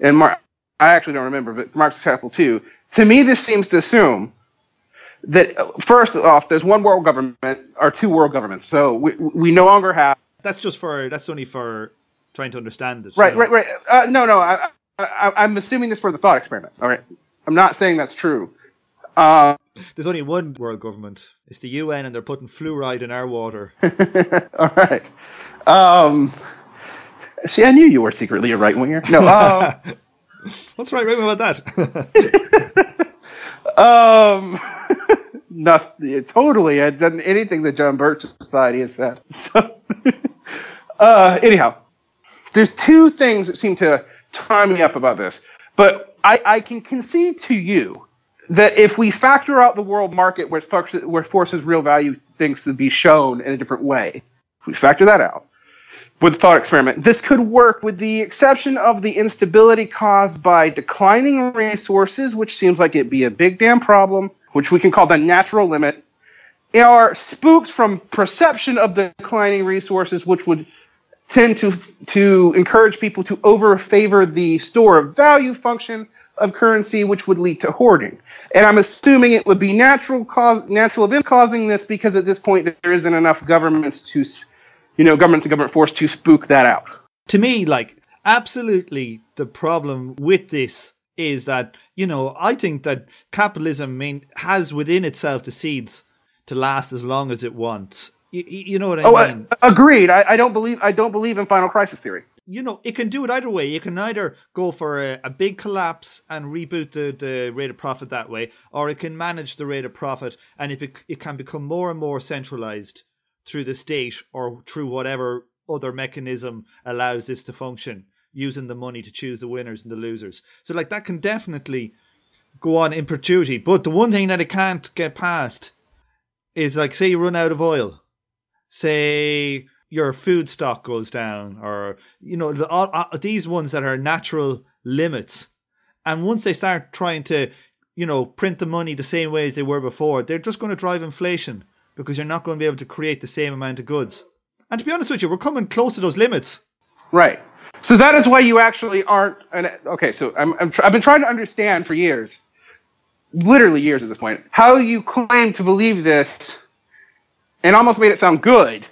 and Mar- I actually don't remember, but Marx Capital two. To me, this seems to assume that uh, first off, there's one world government or two world governments. So we we no longer have That's just for that's only for trying to understand it. right, know. right, right. Uh, no, no. I, I, I'm assuming this for the thought experiment. All right. I'm not saying that's true. Uh, There's only one world government. It's the UN, and they're putting fluoride in our water. all right. Um, see, I knew you were secretly a right winger. No. Um, What's right wing about that? Um, nothing. Totally. I've done anything that John Birch Society has said. So, uh, anyhow, there's two things that seem to tie me up about this. But I, I can concede to you that if we factor out the world market where, forces, where forces real value things to be shown in a different way, if we factor that out, with the thought experiment. This could work with the exception of the instability caused by declining resources, which seems like it'd be a big damn problem, which we can call the natural limit, or spooks from perception of the declining resources, which would tend to to encourage people to over favor the store of value function of currency, which would lead to hoarding. And I'm assuming it would be natural cause natural events causing this because at this point there isn't enough governments to you know, governments and government force to spook that out. to me, like, absolutely the problem with this is that, you know, I think that capitalism main, has within itself the seeds to last as long as it wants. You, you know what I Oh, mean? uh, agreed. I, I don't believe I don't believe in final crisis theory. you know, it can do it either way. You can either go for a, a big collapse and reboot the, the rate of profit that way, or it can manage the rate of profit and it, bec- it can become more and more centralized through the state or through whatever other mechanism allows this to function, using the money to choose the winners and the losers. So, like, that can definitely go on in perpetuity. But the one thing that it can't get past is, like, say you run out of oil say your food stock goes down or you know the, all, uh, these ones that are natural limits and once they start trying to you know print the money the same way as they were before they're just going to drive inflation because you're not going to be able to create the same amount of goods and to be honest with you we're coming close to those limits Right. So that is why you actually aren't. An, okay, so I'm, I'm I've been trying to understand for years, literally years at this point, how you claim to believe this, and almost made it sound good,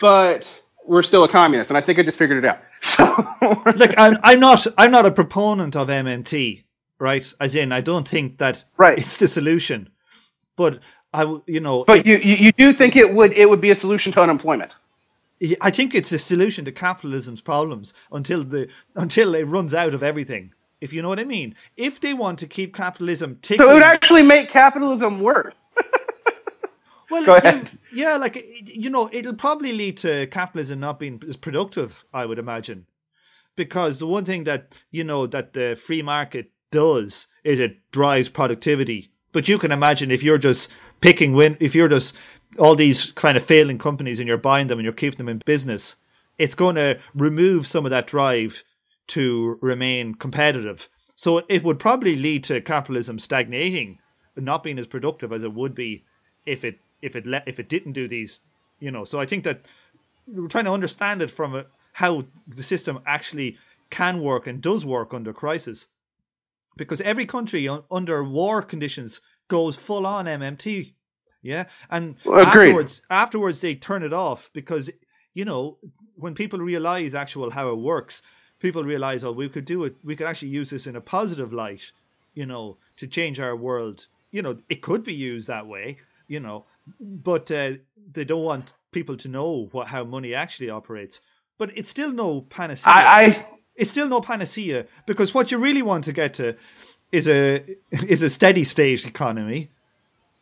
but we're still a communist, and I think I just figured it out. So like I'm, I'm not i'm not a proponent of mmt right as in i don't think that Right. it's the solution but I you know but you, you you do think it would it would be a solution to unemployment? I think it's a solution to capitalism's problems until the until it runs out of everything. If you know what I mean. If they want to keep capitalism ticking, So it would actually make capitalism work. Well, go yeah, ahead. Yeah, like you know, it'll probably lead to capitalism not being as productive. I would imagine, because the one thing that you know that the free market does is it drives productivity. But you can imagine if you're just picking win, if you're just all these kind of failing companies and you're buying them and you're keeping them in business, it's going to remove some of that drive to remain competitive. So it would probably lead to capitalism stagnating, not being as productive as it would be if it if it let if it didn't do these, you know. So I think that we're trying to understand it from a, how the system actually can work and does work under crisis, because every country un, under war conditions goes full on MMT, yeah, and Agreed. afterwards afterwards they turn it off because you know when people realize actual how it works, people realize oh we could do it, we could actually use this in a positive light, you know, to change our world. You know, it could be used that way, you know, but uh, they don't want people to know what how money actually operates. But it's still no panacea. I, I it's still no panacea because what you really want to get to is a is a steady state economy,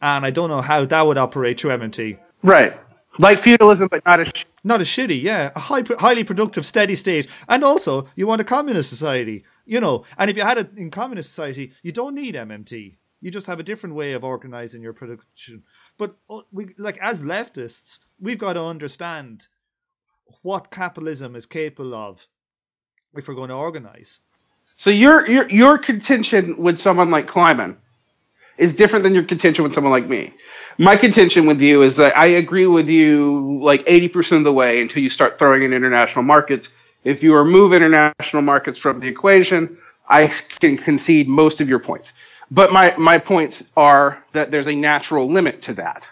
and I don't know how that would operate through MMT. right like feudalism, but not as Not as shitty, yeah, a high, highly productive, steady state, and also you want a communist society, you know. And if you had it in communist society, you don't need MMT. You just have a different way of organizing your production. But uh, we, like as leftists, we've got to understand what capitalism is capable of if we're going to organize. So your your your contention with someone like Kliman is different than your contention with someone like me. My contention with you is that I agree with you like 80% of the way until you start throwing in international markets. If you remove international markets from the equation, I can concede most of your points. But my, my points are that there's a natural limit to that.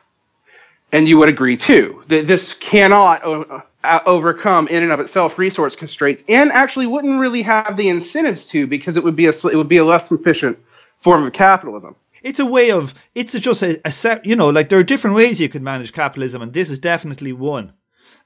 And you would agree too that this cannot uh, uh, overcome in and of itself resource constraints and actually wouldn't really have the incentives to because it would be a, it would be a less efficient form of capitalism. It's a way of it's just a, a set you know like there are different ways you can manage capitalism and this is definitely one.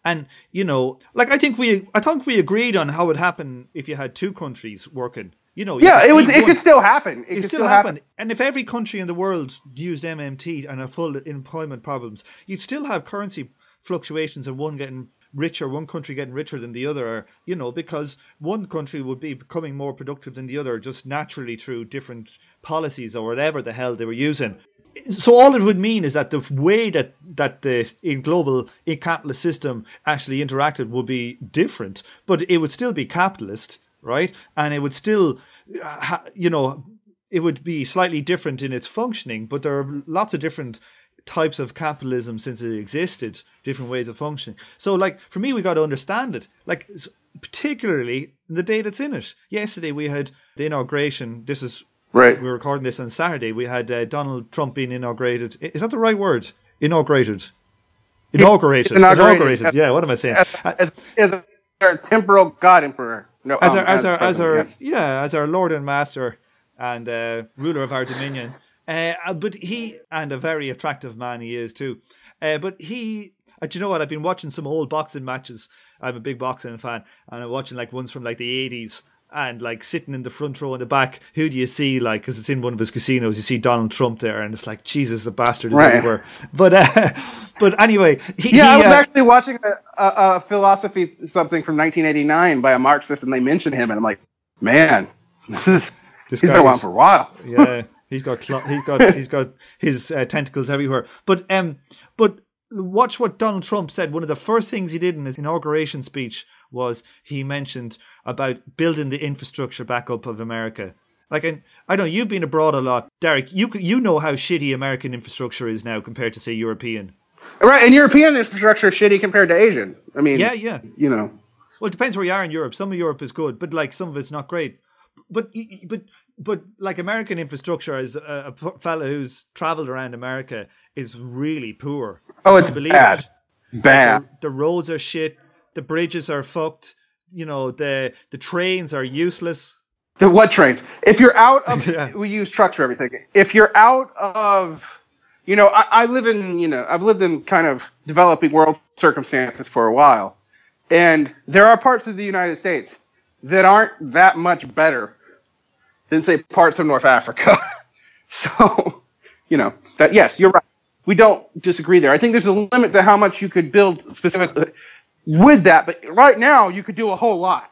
And you know like i think we i think we agreed on how it happened if you had two countries working you know yeah it would it could still happen it, it could still, still happen. happen and if every country in the world used mmt and a full employment problems you'd still have currency fluctuations and one getting richer, one country getting richer than the other, you know, because one country would be becoming more productive than the other just naturally through different policies or whatever the hell they were using. So all it would mean is that the way that that the in global in capitalist system actually interacted would be different, but it would still be capitalist, right? And it would still, you know, it would be slightly different in its functioning, but there are lots of different types of capitalism since it existed, different ways of functioning. So, like, for me, we got to understand it. Like, particularly the day that's in it. Yesterday, we had the inauguration. This is right. We're recording this on Saturday. We had uh, Donald Trump being inaugurated. Is that the right word? Inaugurated. Inaugurated. Inaugurated. inaugurated. Yeah. What am I saying? As, as, as our temporal God Emperor. No, as um, our, as, as our, as our, yes. yeah, as our Lord and Master and uh, ruler of our dominion. Uh, uh, but he, and a very attractive man he is too. Uh, but he, uh, do you know what? I've been watching some old boxing matches. I'm a big boxing fan, and I'm watching like ones from like the 80s. And like sitting in the front row in the back, who do you see? Like, because it's in one of his casinos, you see Donald Trump there, and it's like Jesus, the bastard is right. everywhere. But, uh, but anyway, he, yeah, he, I was uh, actually watching a, a, a philosophy something from 1989 by a Marxist, and they mentioned him, and I'm like, man, this is this he's been around for a while. Yeah. He's got cl- he's got he's got his uh, tentacles everywhere. But um, but watch what Donald Trump said. One of the first things he did in his inauguration speech was he mentioned about building the infrastructure back up of America. Like, and I know you've been abroad a lot, Derek. You you know how shitty American infrastructure is now compared to say European. Right, and European infrastructure is shitty compared to Asian. I mean, yeah, yeah. You know, well, it depends where you are in Europe. Some of Europe is good, but like some of it's not great. But but but like American infrastructure, as a, a fellow who's traveled around America, is really poor. Oh, it's bad. It. Bad. Like the, the, roads are shit. The bridges are fucked. You know the the trains are useless. The what trains? If you're out of, yeah. we use trucks for everything. If you're out of, you know, I, I live in, you know, I've lived in kind of developing world circumstances for a while, and there are parts of the United States that aren't that much better than say parts of North Africa. so, you know, that yes, you're right. We don't disagree there. I think there's a limit to how much you could build specifically with that, but right now you could do a whole lot.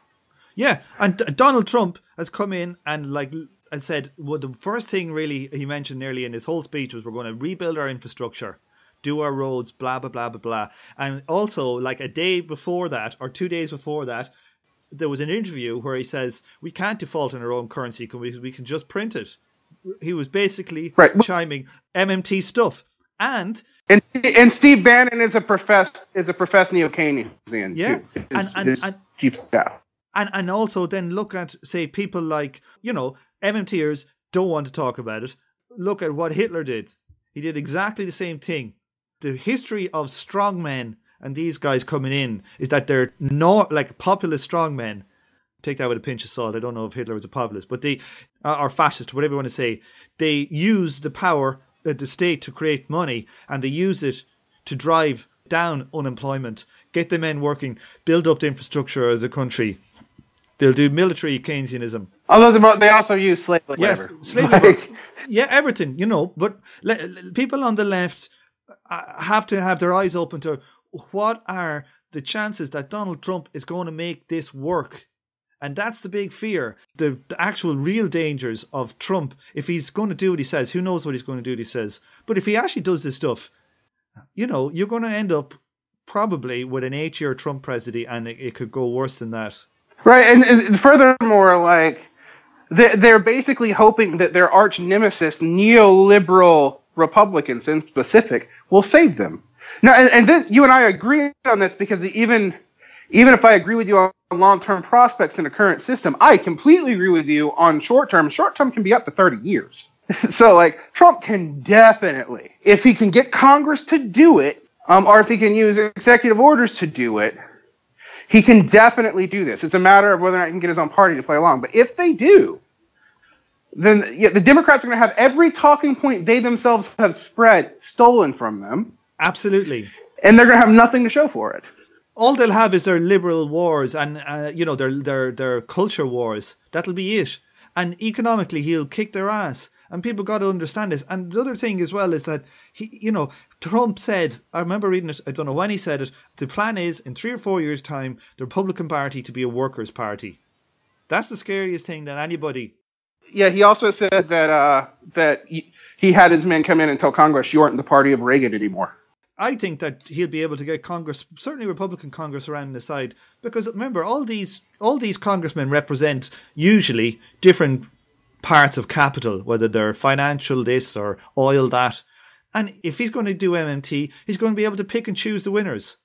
Yeah, and Donald Trump has come in and like and said, well, the first thing really he mentioned nearly in his whole speech was we're going to rebuild our infrastructure, do our roads, blah blah blah blah blah, and also like a day before that or two days before that, there was an interview where he says we can't default on our own currency because we can just print it. He was basically right. chiming MMT stuff, and and and Steve Bannon is a professed is a professed neo Keynesian yeah, too. His, and, and, and, chief staff. And and also then look at say people like you know MMTers don't want to talk about it. Look at what Hitler did. He did exactly the same thing. The history of strongmen and these guys coming in is that they're not like populist strongmen. Take that with a pinch of salt. I don't know if Hitler was a populist, but they are fascist, whatever you want to say. They use the power the state to create money, and they use it to drive down unemployment, get the men working, build up the infrastructure of the country. They'll do military Keynesianism. Although they also use slave labor. Yes, slave labor. yeah, everything, you know. But le- people on the left uh, have to have their eyes open to what are the chances that Donald Trump is going to make this work? And that's the big fear. The, the actual real dangers of Trump, if he's going to do what he says, who knows what he's going to do what he says. But if he actually does this stuff, you know, you're going to end up probably with an eight-year Trump presidency, and it, it could go worse than that. Right, and, and furthermore, like they- they're basically hoping that their arch nemesis, neoliberal Republicans in specific, will save them. Now, and, and then you and I agree on this because even even if I agree with you on long-term prospects in the current system, I completely agree with you on short-term. Short-term can be up to 30 years. so, like, Trump can definitely, if he can get Congress to do it, um, or if he can use executive orders to do it, he can definitely do this. It's a matter of whether or not he can get his own party to play along. But if they do, then yeah, the Democrats are going to have every talking point they themselves have spread stolen from them, Absolutely. and they're going to have nothing to show for it. All they'll have is their liberal wars and uh, you know their their their culture wars. That'll be it. And economically, he'll kick their ass. And people got to understand this. And the other thing as well is that he, you know, Trump said. I remember reading it. I don't know when he said it. The plan is in three or four years' time, the Republican Party to be a workers' party. That's the scariest thing that anybody. Yeah, he also said that uh, that he, he had his men come in and tell Congress you aren't the party of Reagan anymore. I think that he'll be able to get Congress, certainly Republican Congress, around the side because remember all these all these congressmen represent usually different parts of capital, whether they're financial this or oil that. And if he's going to do MMT, he's going to be able to pick and choose the winners.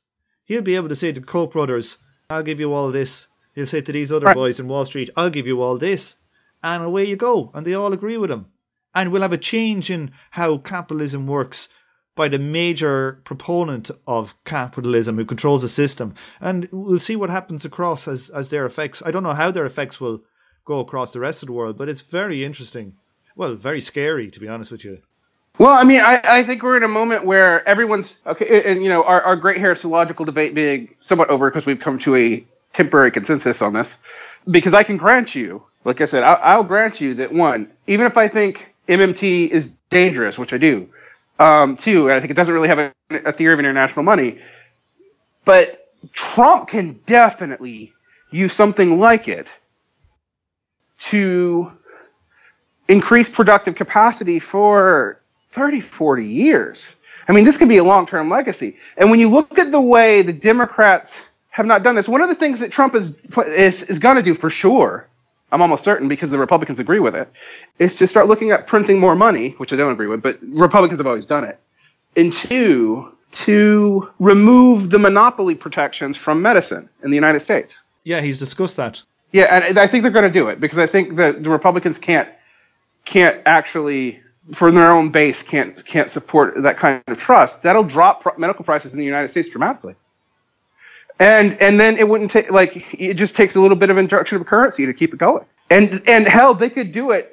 He'll be able to say to Koch brothers, "I'll give you all this." He'll say to these other Right. boys in Wall Street, "I'll give you all this," and away you go, and they all agree with him. And we'll have a change in how capitalism works by the major proponent of capitalism who controls the system. And we'll see what happens across as, as their effects. I don't know how their effects will go across the rest of the world, but it's very interesting. Well, very scary, to be honest with you. Well, I mean, I, I think we're in a moment where everyone's okay, and you know, our, our great hierarchological debate being somewhat over because we've come to a temporary consensus on this. Because I can grant you, like I said, I'll, I'll grant you that one, even if I think MMT is dangerous, which I do, um, and I think it doesn't really have a, a theory of international money, but Trump can definitely use something like it to increase productive capacity for 30, 40 years. I mean, this could be a long term legacy. And when you look at the way the Democrats have not done this, one of the things that Trump is, is, is going to do for sure, I'm almost certain because the Republicans agree with it, is to start looking at printing more money, which I don't agree with, but Republicans have always done it. And two, to remove the monopoly protections from medicine in the United States. Yeah, he's discussed that. Yeah, and I think they're going to do it because I think that the Republicans can't can't actually, for their own base, can't can't support that kind of trust. That'll drop pro- medical prices in the United States dramatically. And and then it wouldn't take like it just takes a little bit of injection of currency to keep it going. And and hell, they could do it.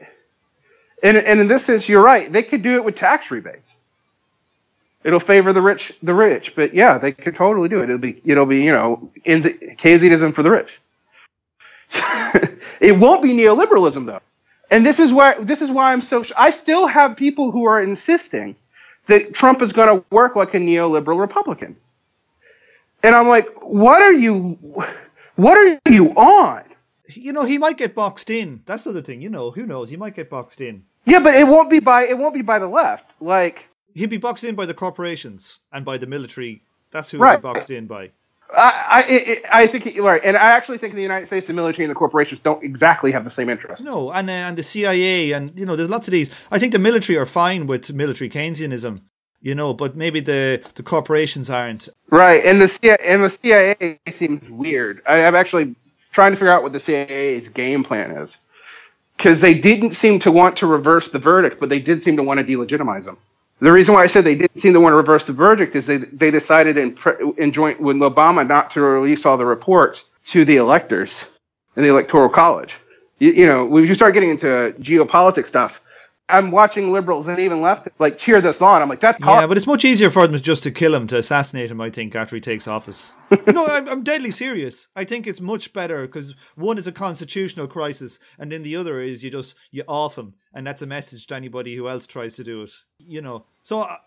And and in this sense, you're right. They could do it with tax rebates. It'll favor the rich, the rich. But yeah, they could totally do it. It'll be it'll be you know Keynesianism for the rich. it won't be neoliberalism though. And this is why this is why I'm so I still have people who are insisting that Trump is going to work like a neoliberal Republican. And I'm like, what are you what are you on? You know, he might get boxed in. That's the other thing. You know, who knows? He might get boxed in. Yeah, but it won't be by it won't be by the left. Like he'd be boxed in by the corporations and by the military. That's who Right. be boxed in by. I I, it, I think you're right, and I actually think in the United States the military and the corporations don't exactly have the same interests. No, and uh, and the CIA and you know, there's lots of these. I think the military are fine with military Keynesianism, you know, but maybe the the corporations aren't. Right, and the CIA, and the CIA seems weird. I, I'm actually trying to figure out what the CIA's game plan is, because they didn't seem to want to reverse the verdict, but they did seem to want to delegitimize them. The reason why I said they didn't seem to want to reverse the verdict is they they decided in in joint with Obama not to release all the reports to the electors in the electoral college. You, you know, when you start getting into geopolitics stuff, I'm watching liberals and even left like cheer this on. I'm like, that's Yeah, but it's much easier for them just to kill him, to assassinate him. I think after he takes office. no, I'm, I'm deadly serious. I think it's much better because one is a constitutional crisis, and then the other is you just you off him, and that's a message to anybody who else tries to do it. You know, so. Uh,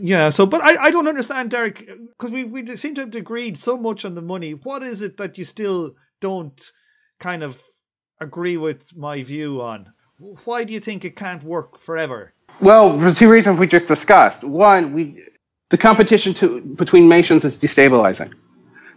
yeah, so but I, I don't understand, Derek, because we, we seem to have agreed so much on the money. What is it that you still don't kind of agree with my view on? Why do you think it can't work forever? Well, for two reasons we just discussed. One, we the competition to, between nations is destabilizing.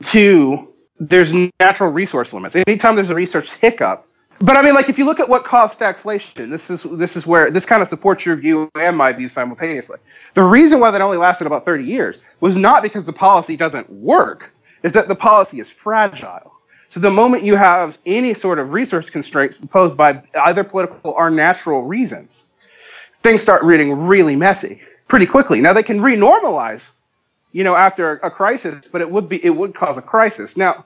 Two, there's natural resource limits. Anytime there's a resource hiccup, but I mean, like if you look at what caused stagflation, this is this is where this kind of supports your view and my view simultaneously. The reason why that only lasted about 30 years was not because the policy doesn't work, is that the policy is fragile. So the moment you have any sort of resource constraints imposed by either political or natural reasons, things start getting really messy pretty quickly. Now they can renormalize, you know, after a crisis, but it would be it would cause a crisis. Now,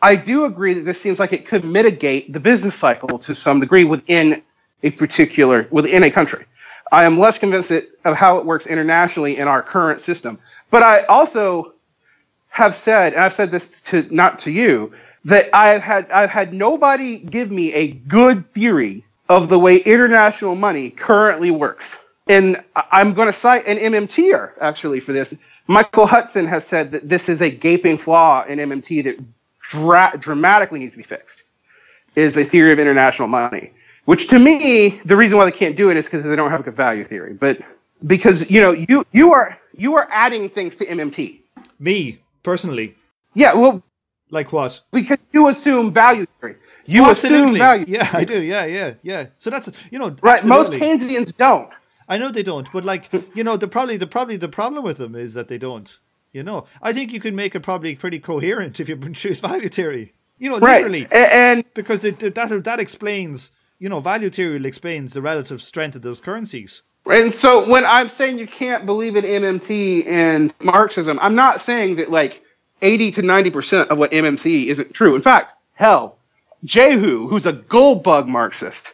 I do agree that this seems like it could mitigate the business cycle to some degree within a particular within a country. I am less convinced of how it works internationally in our current system. But I also have said, and I've said this to not to you, that I've had I've had nobody give me a good theory of the way international money currently works. And I'm going to cite an MMTer actually for this. Michael Hudson has said that this is a gaping flaw in MMT that dra- dramatically needs to be fixed. Is a theory of international money, which to me, the reason why they can't do it is because they don't have a good value theory. But because you know you you are you are adding things to MMT. Me personally, Yeah, well, like what? because you assume value theory. You Oh, assume value. Yeah, I do. Yeah, yeah, yeah. So that's you know Right. Most absolutely. Keynesians don't. I know they don't, but like you know, the probably the probably the problem with them is that they don't. You know, I think you can make it probably pretty coherent if you choose value theory. You know, Right. literally, And, because it, that that explains. You know, value theory explains the relative strength of those currencies. and so when I'm saying you can't believe in MMT and Marxism, I'm not saying that like 80 to 90 percent of what MMT isn't true. In fact, hell, Jehu, who's a gold bug Marxist,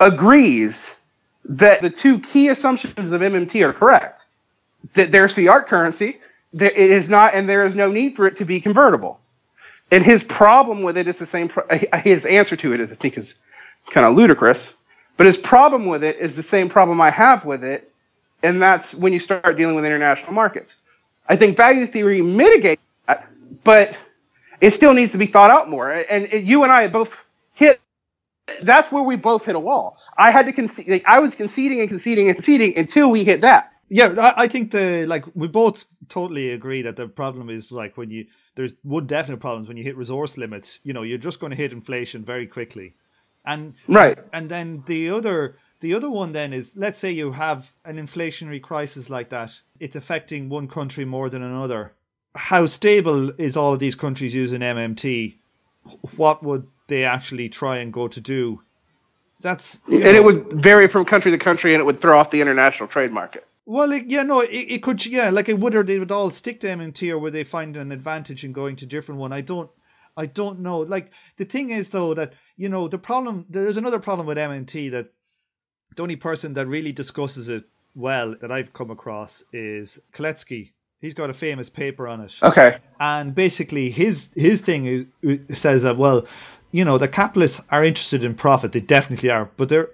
agrees that the two key assumptions of MMT are correct. That there's the art currency, that it is not, and there is no need for it to be convertible. And his problem with it is the same. Uh, his answer to it, I think, is kind of ludicrous. But his problem with it is the same problem I have with it, and that's when you start dealing with international markets. I think value theory mitigates that, but it still needs to be thought out more. And it, you and I both hit. That's where we both hit a wall. I had to concede. Like, I was conceding and conceding and conceding until we hit that. Yeah, I, I think the like we both totally agree that the problem is like when you there's one definite problems when you hit resource limits. You know, you're just going to hit inflation very quickly, and Right. and then the other the other one then is let's say you have an inflationary crisis like that. It's affecting one country more than another. How stable is all of these countries using MMT? What would they actually try and go to do? That's you And know- it would vary from country to country, and it would throw off the international trade market. Well, it, yeah, no, it, it could, yeah, like it would, or they would all stick to MMT, or would they find an advantage in going to different one? I don't, I don't know. Like the thing is, though, that you know the problem. There's another problem with MMT that the only person that really discusses it well that I've come across is Kalecki. He's got a famous paper on it, Okay. and basically his his thing says that well, you know, the capitalists are interested in profit. They definitely are, but they're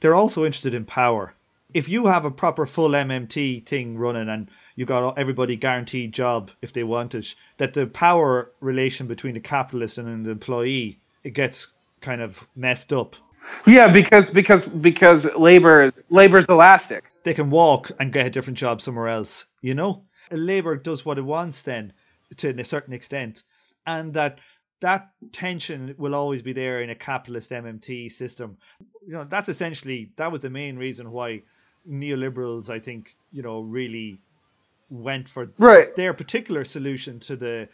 they're also interested in power. If you have a proper full MMT thing running and you got everybody guaranteed job if they want it, that the power relation between the capitalist and the employee it gets kind of messed up. Yeah, because because because labor is labor's elastic. They can walk and get a different job somewhere else. You know, labor does what it wants then, to a certain extent, and that that tension will always be there in a capitalist MMT system. You know, that's essentially that was the main reason why neoliberals, I think, you know, really went for Right. their particular solution to the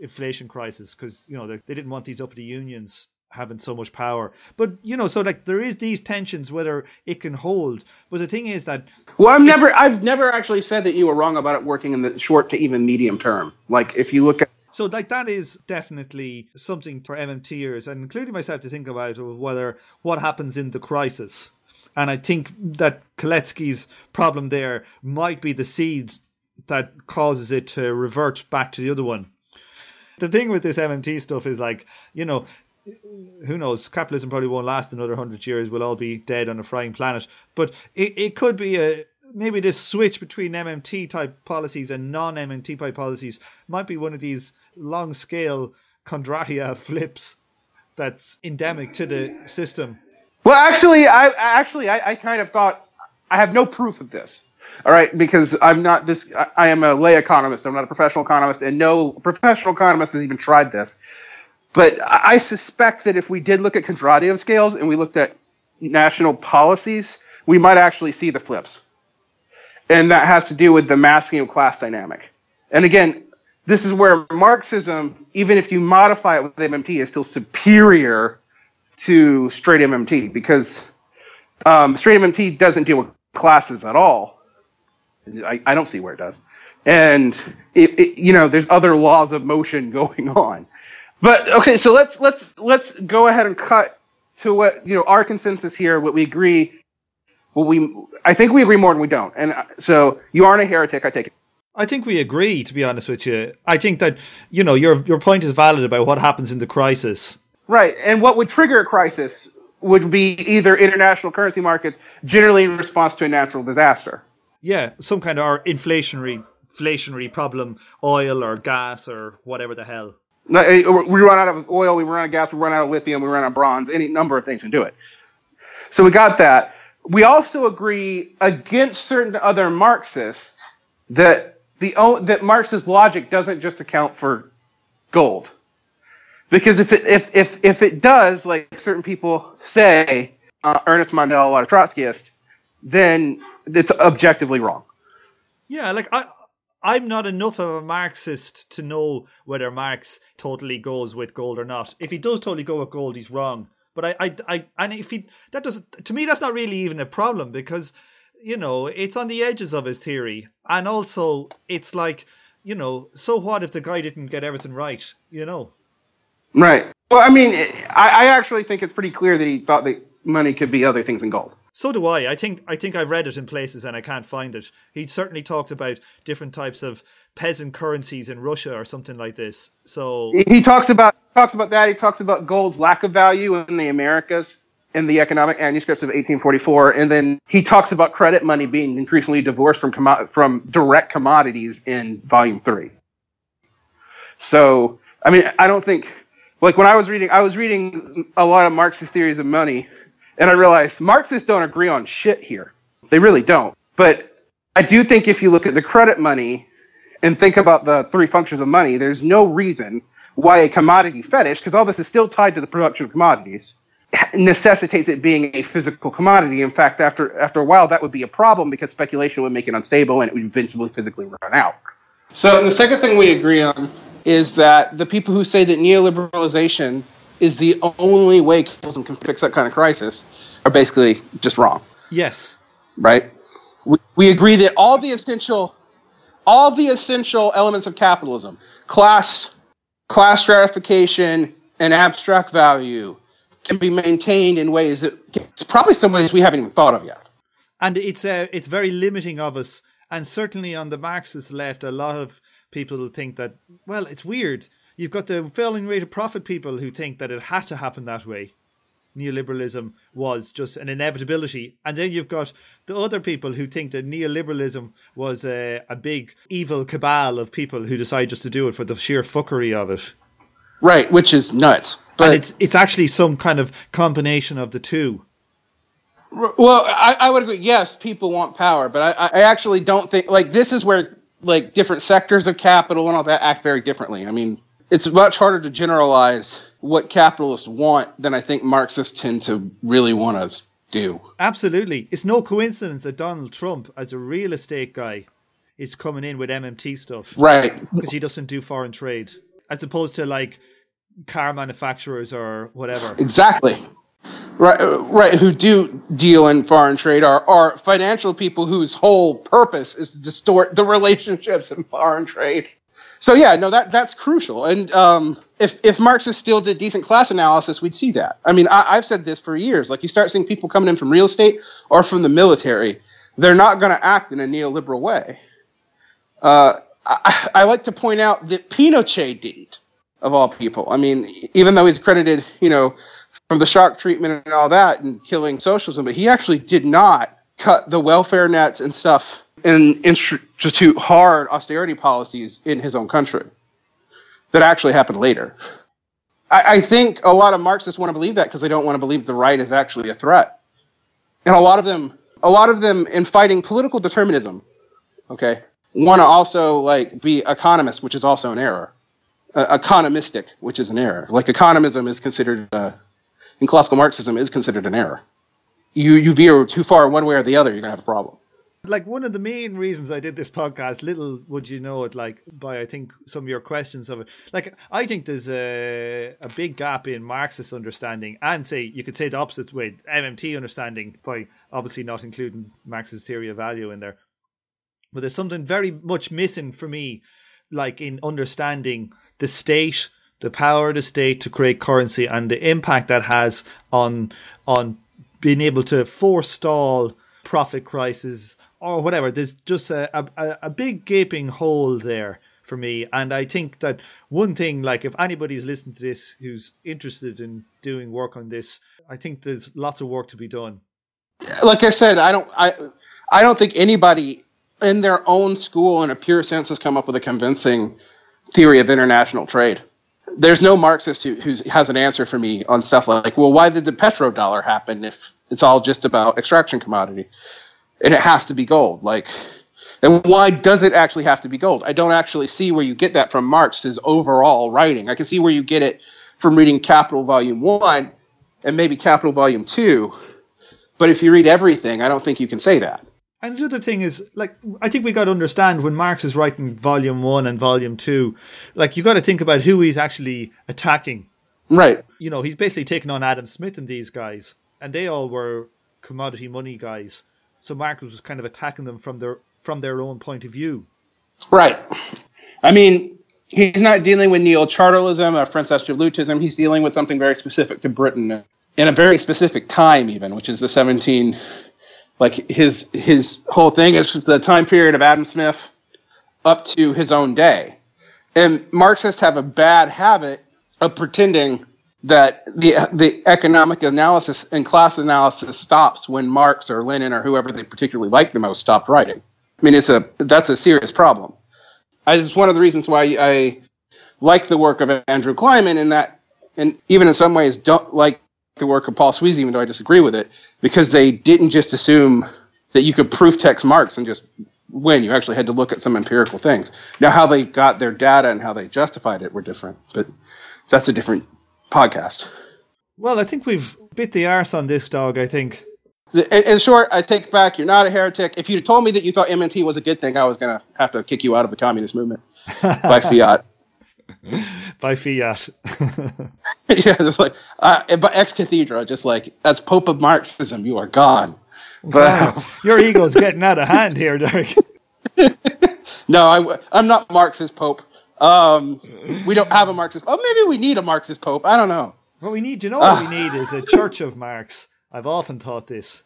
inflation crisis because you know they, they didn't want these uppity unions having so much power. But you know so like there is these tensions whether it can hold. But the thing is that Well, I'm never I've never actually said that you were wrong about it working in the short to even medium term. Like if you look at so like that is definitely something for MMTers and including myself to think about of whether what happens in the crisis. And I think that Kalecki's problem there might be the seed that causes it to revert back to the other one. The thing with this MMT stuff is like, you know, who knows? Capitalism probably won't last another hundred years. We'll all be dead on a frying planet. But it, it could be a maybe this switch between MMT type policies and non MMT type policies might be one of these long scale Kondratiev flips that's endemic to the system. Well, actually, I actually I, I kind of thought I have no proof of this. All right, because I'm not this. I, I am a lay economist. I'm not a professional economist, and no professional economist has even tried this. But I suspect that if we did look at Kondratiev scales and we looked at national policies, we might actually see the flips. And that has to do with the masking of class dynamic. And again, this is where Marxism, even if you modify it with MMT, is still superior to straight MMT because um, straight MMT doesn't deal with classes at all. I, I don't see where it does. And it, it, you know, there's other laws of motion going on. But okay, so let's let's let's go ahead and cut to what you know our consensus here. What we agree, what we I think we agree more than we don't. And uh, so you aren't a heretic. I take it. I think we agree, to be honest with you. I think that, you know, your your point is valid about what happens in the crisis. Right. And what would trigger a crisis would be either international currency markets, generally in response to a natural disaster. Yeah, some kind of our inflationary inflationary problem, oil or gas or whatever the hell. Uh, We run out of oil, we run out of gas, we run out of lithium, we run out of bronze, any number of things can do it. So we got that. We also agree against certain other Marxists that the that Marxist logic doesn't just account for gold. Because if it if if if it does, like certain people say, uh, Ernest Mandel, a lot of Trotskyist, then it's objectively wrong. Yeah, like I I'm not enough of a Marxist to know whether Marx totally goes with gold or not. If he does totally go with gold, he's wrong. But I, I, I and if he that doesn't to me that's not really even a problem because you know it's on the edges of his theory, and also it's like you know so what if the guy didn't get everything right? You know. Right. Well, I mean, I, I actually think it's pretty clear that he thought that money could be other things than gold. So do I. I think I think I've read it in places and I can't find it. He certainly talked about different types of peasant currencies in Russia or something like this. So He- talks about talks about that. He talks about gold's lack of value in the Americas in the economic manuscripts of 1844, and then he talks about credit money being increasingly divorced from commo- from direct commodities in Volume Three. So, I mean, I don't think like when I was reading, I was reading a lot of Marxist theories of money, and I realized Marxists don't agree on shit here. They really don't. But I do think if you look at the credit money and think about the three functions of money, there's no reason why a commodity fetish, because all this is still tied to the production of commodities, necessitates it being a physical commodity. In fact, after after a while, that would be a problem because speculation would make it unstable and it would eventually physically run out. So the second thing we agree on is that the people who say that neoliberalization is the only way capitalism can fix that kind of crisis are basically just wrong yes, right? We, we agree that all the essential, all the essential elements of capitalism, class, class stratification, and abstract value, can be maintained in ways that it's probably some ways we haven't even thought of yet. and it's uh, it's very limiting of us. And certainly on the Marxist left, a lot of people think that well, it's weird. You've got the failing rate of profit people who think that it had to happen that way. Neoliberalism was just an inevitability, and then you've got the other people who think that neoliberalism was a, a big evil cabal of people who decide just to do it for the sheer fuckery of it. Right, which is nuts. But and it's it's actually some kind of combination of the two. Well, I, I would agree. Yes, people want power, but I, I actually don't think like this is where like different sectors of capital and all that act very differently. I mean, it's much harder to generalize what capitalists want than I think Marxists tend to really want to do. Absolutely. It's no coincidence that Donald Trump, as a real estate guy, is coming in with MMT stuff Right. because he doesn't do foreign trade, as opposed to like car manufacturers or whatever. Exactly. Right, right. Who do deal in foreign trade are, are financial people whose whole purpose is to distort the relationships in foreign trade. So yeah, no, that that's crucial. And um, if if Marxists still did decent class analysis, we'd see that. I mean, I, I've said this for years. Like you start seeing people coming in from real estate or from the military, they're not going to act in a neoliberal way. Uh, I, I like to point out that Pinochet didn't, of all people. I mean, even though he's credited, you know, from the shock treatment and all that and killing socialism, but he actually did not cut the welfare nets and stuff and institute hard austerity policies in his own country. That actually happened later. I, I think a lot of Marxists want to believe that because they don't want to believe the right is actually a threat. And a lot of them a lot of them in fighting political determinism, okay, want to also like be economists, which is also an error. Uh, economistic, which is an error. Like economism is considered uh, in classical Marxism is considered an error. You you veer too far one way or the other, you're gonna have a problem. Like one of the main reasons I did this podcast, little would you know it, like by I think some of your questions of it. Like I think there's a a big gap in Marxist understanding and say you could say the opposite way, MMT understanding by obviously not including Marx's theory of value in there. But there's something very much missing for me, like in understanding the state, the power of the state to create currency, and the impact that has on on being able to forestall profit crisis or whatever. There's just a, a, a big gaping hole there for me. And I think that one thing, like if anybody's listening to this who's interested in doing work on this, I think there's lots of work to be done. Like I said, I don't I I don't think anybody in their own school in a pure sense has come up with a convincing theory of international trade. There's no Marxist who has an answer for me on stuff like, well, why did the petrodollar happen if it's all just about extraction commodity? And it has to be gold. Like, and why does it actually have to be gold? I don't actually see where you get that from Marx's overall writing. I can see where you get it from reading Capital Volume 1 and maybe Capital Volume 2. But if you read everything, I don't think you can say that. And the other thing is, like, I think we got to understand when Marx is writing volume one and volume two, like, you got to think about who he's actually attacking. Right. You know, he's basically taking on Adam Smith and these guys, and they all were commodity money guys. So Marx was kind of attacking them from their from their own point of view. Right. I mean, he's not dealing with neo-chartalism or French absolutism. He's dealing with something very specific to Britain in a very specific time, even, which is the 17 like his his whole thing is the time period of Adam Smith up to his own day. And Marxists have a bad habit of pretending that the the economic analysis and class analysis stops when Marx or Lenin or whoever they particularly like the most stopped writing. I mean, it's a that's a serious problem. It's one of the reasons why I like the work of Andrew Kliman in that, and even in some ways don't like the work of Paul Sweezy, even though I disagree with it, because they didn't just assume that you could proof text Marx and just win. You actually had to look at some empirical things. Now, how they got their data and how they justified it were different, but that's a different podcast. Well, I think we've bit the arse on this dog, I think. In, short, I take back, you're not a heretic. If you told me that you thought MMT was a good thing, I was going to have to kick you out of the communist movement by fiat. by fiat. yeah, just like uh, but ex cathedra, just like as Pope of Marxism, you are gone. But, wow. Your ego's getting out of hand here, Derek. no, I, I'm not Marxist Pope. Um, we don't have a Marxist. Oh, maybe we need a Marxist Pope. I don't know. What we need, you know, what uh, we need is a Church of Marx. I've often thought this.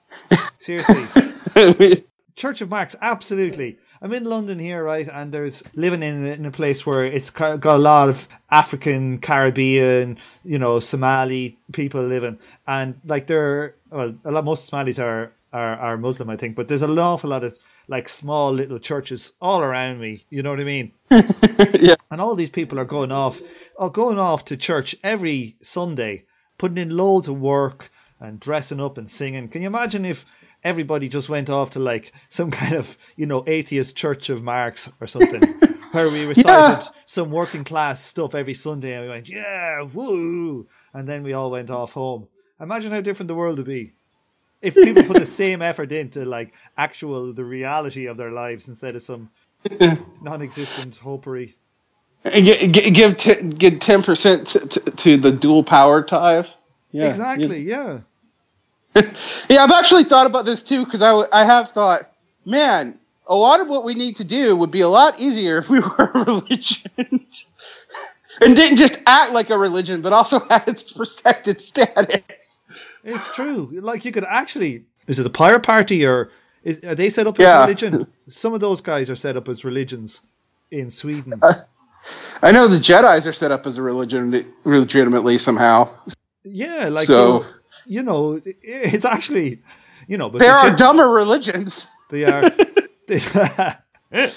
Seriously, Church of Marx, absolutely. I'm in London here, right? And there's living in in a place where it's got a lot of African, Caribbean, you know, Somali people living, and like they're well, a lot most Somalis are are are Muslim, I think, but there's an awful lot of like small little churches all around me. You know what I mean? yeah. And all these people are going off, are going off to church every Sunday, putting in loads of work and dressing up and singing. Can you imagine if everybody just went off to like some kind of you know atheist church of Marx or something, where we recited yeah. some working class stuff every Sunday, and we went yeah woo, and then we all went off home. Imagine how different the world would be if people put the same effort into like actual the reality of their lives instead of some non-existent hopery. Give give give ten percent to the dual power tithe. Yeah, exactly. Yeah. yeah, I've actually thought about this too because I, I have thought, man, a lot of what we need to do would be a lot easier if we were a religion and didn't just act like a religion, but also had its protected status. It's true. Like you could actually, is it the Pirate Party or is, are they set up as yeah. religion? Some of those guys are set up as religions in Sweden. Uh, I know the Jedi's are set up as a religion legitimately somehow. Yeah, like so, so you know, it's actually, you know, but there are dumber religions. They are. They,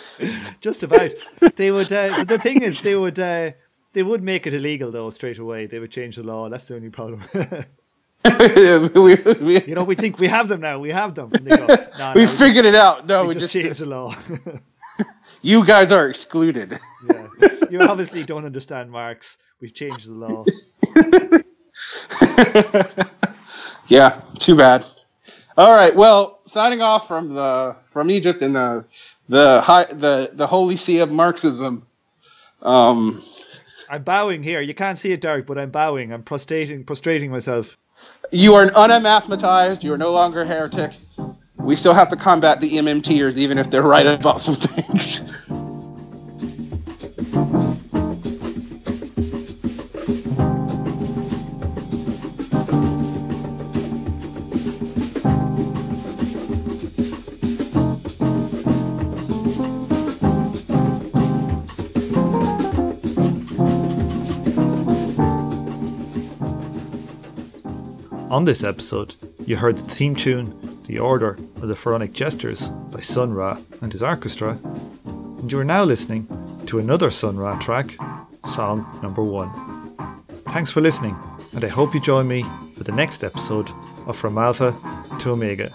just about. They would. Uh, the thing is, they would. Uh, they would make it illegal though straight away. They would change the law. That's the only problem. we, we, You know, we think we have them now. We have them. Go, no, we no, figured it out. No, we we, just just, changed the law. you guys are excluded. yeah. You obviously don't understand Marx. We've changed the law. Yeah, too bad. All right, well, signing off from the from Egypt and the the high the the holy see of Marxism. Um, I'm bowing here. You can't see it, Derek, but I'm bowing. I'm prostrating, prostrating myself. you are unanathematized. You are no longer a heretic. We still have to combat the MMTers, even if they're right about some things. On this episode, you heard the theme tune, The Order of the Pharaonic Jesters by Sun Ra and his orchestra, and you are now listening to another Sun Ra track, song number one. Thanks for listening, and I hope you join me for the next episode of From Alpha to Omega.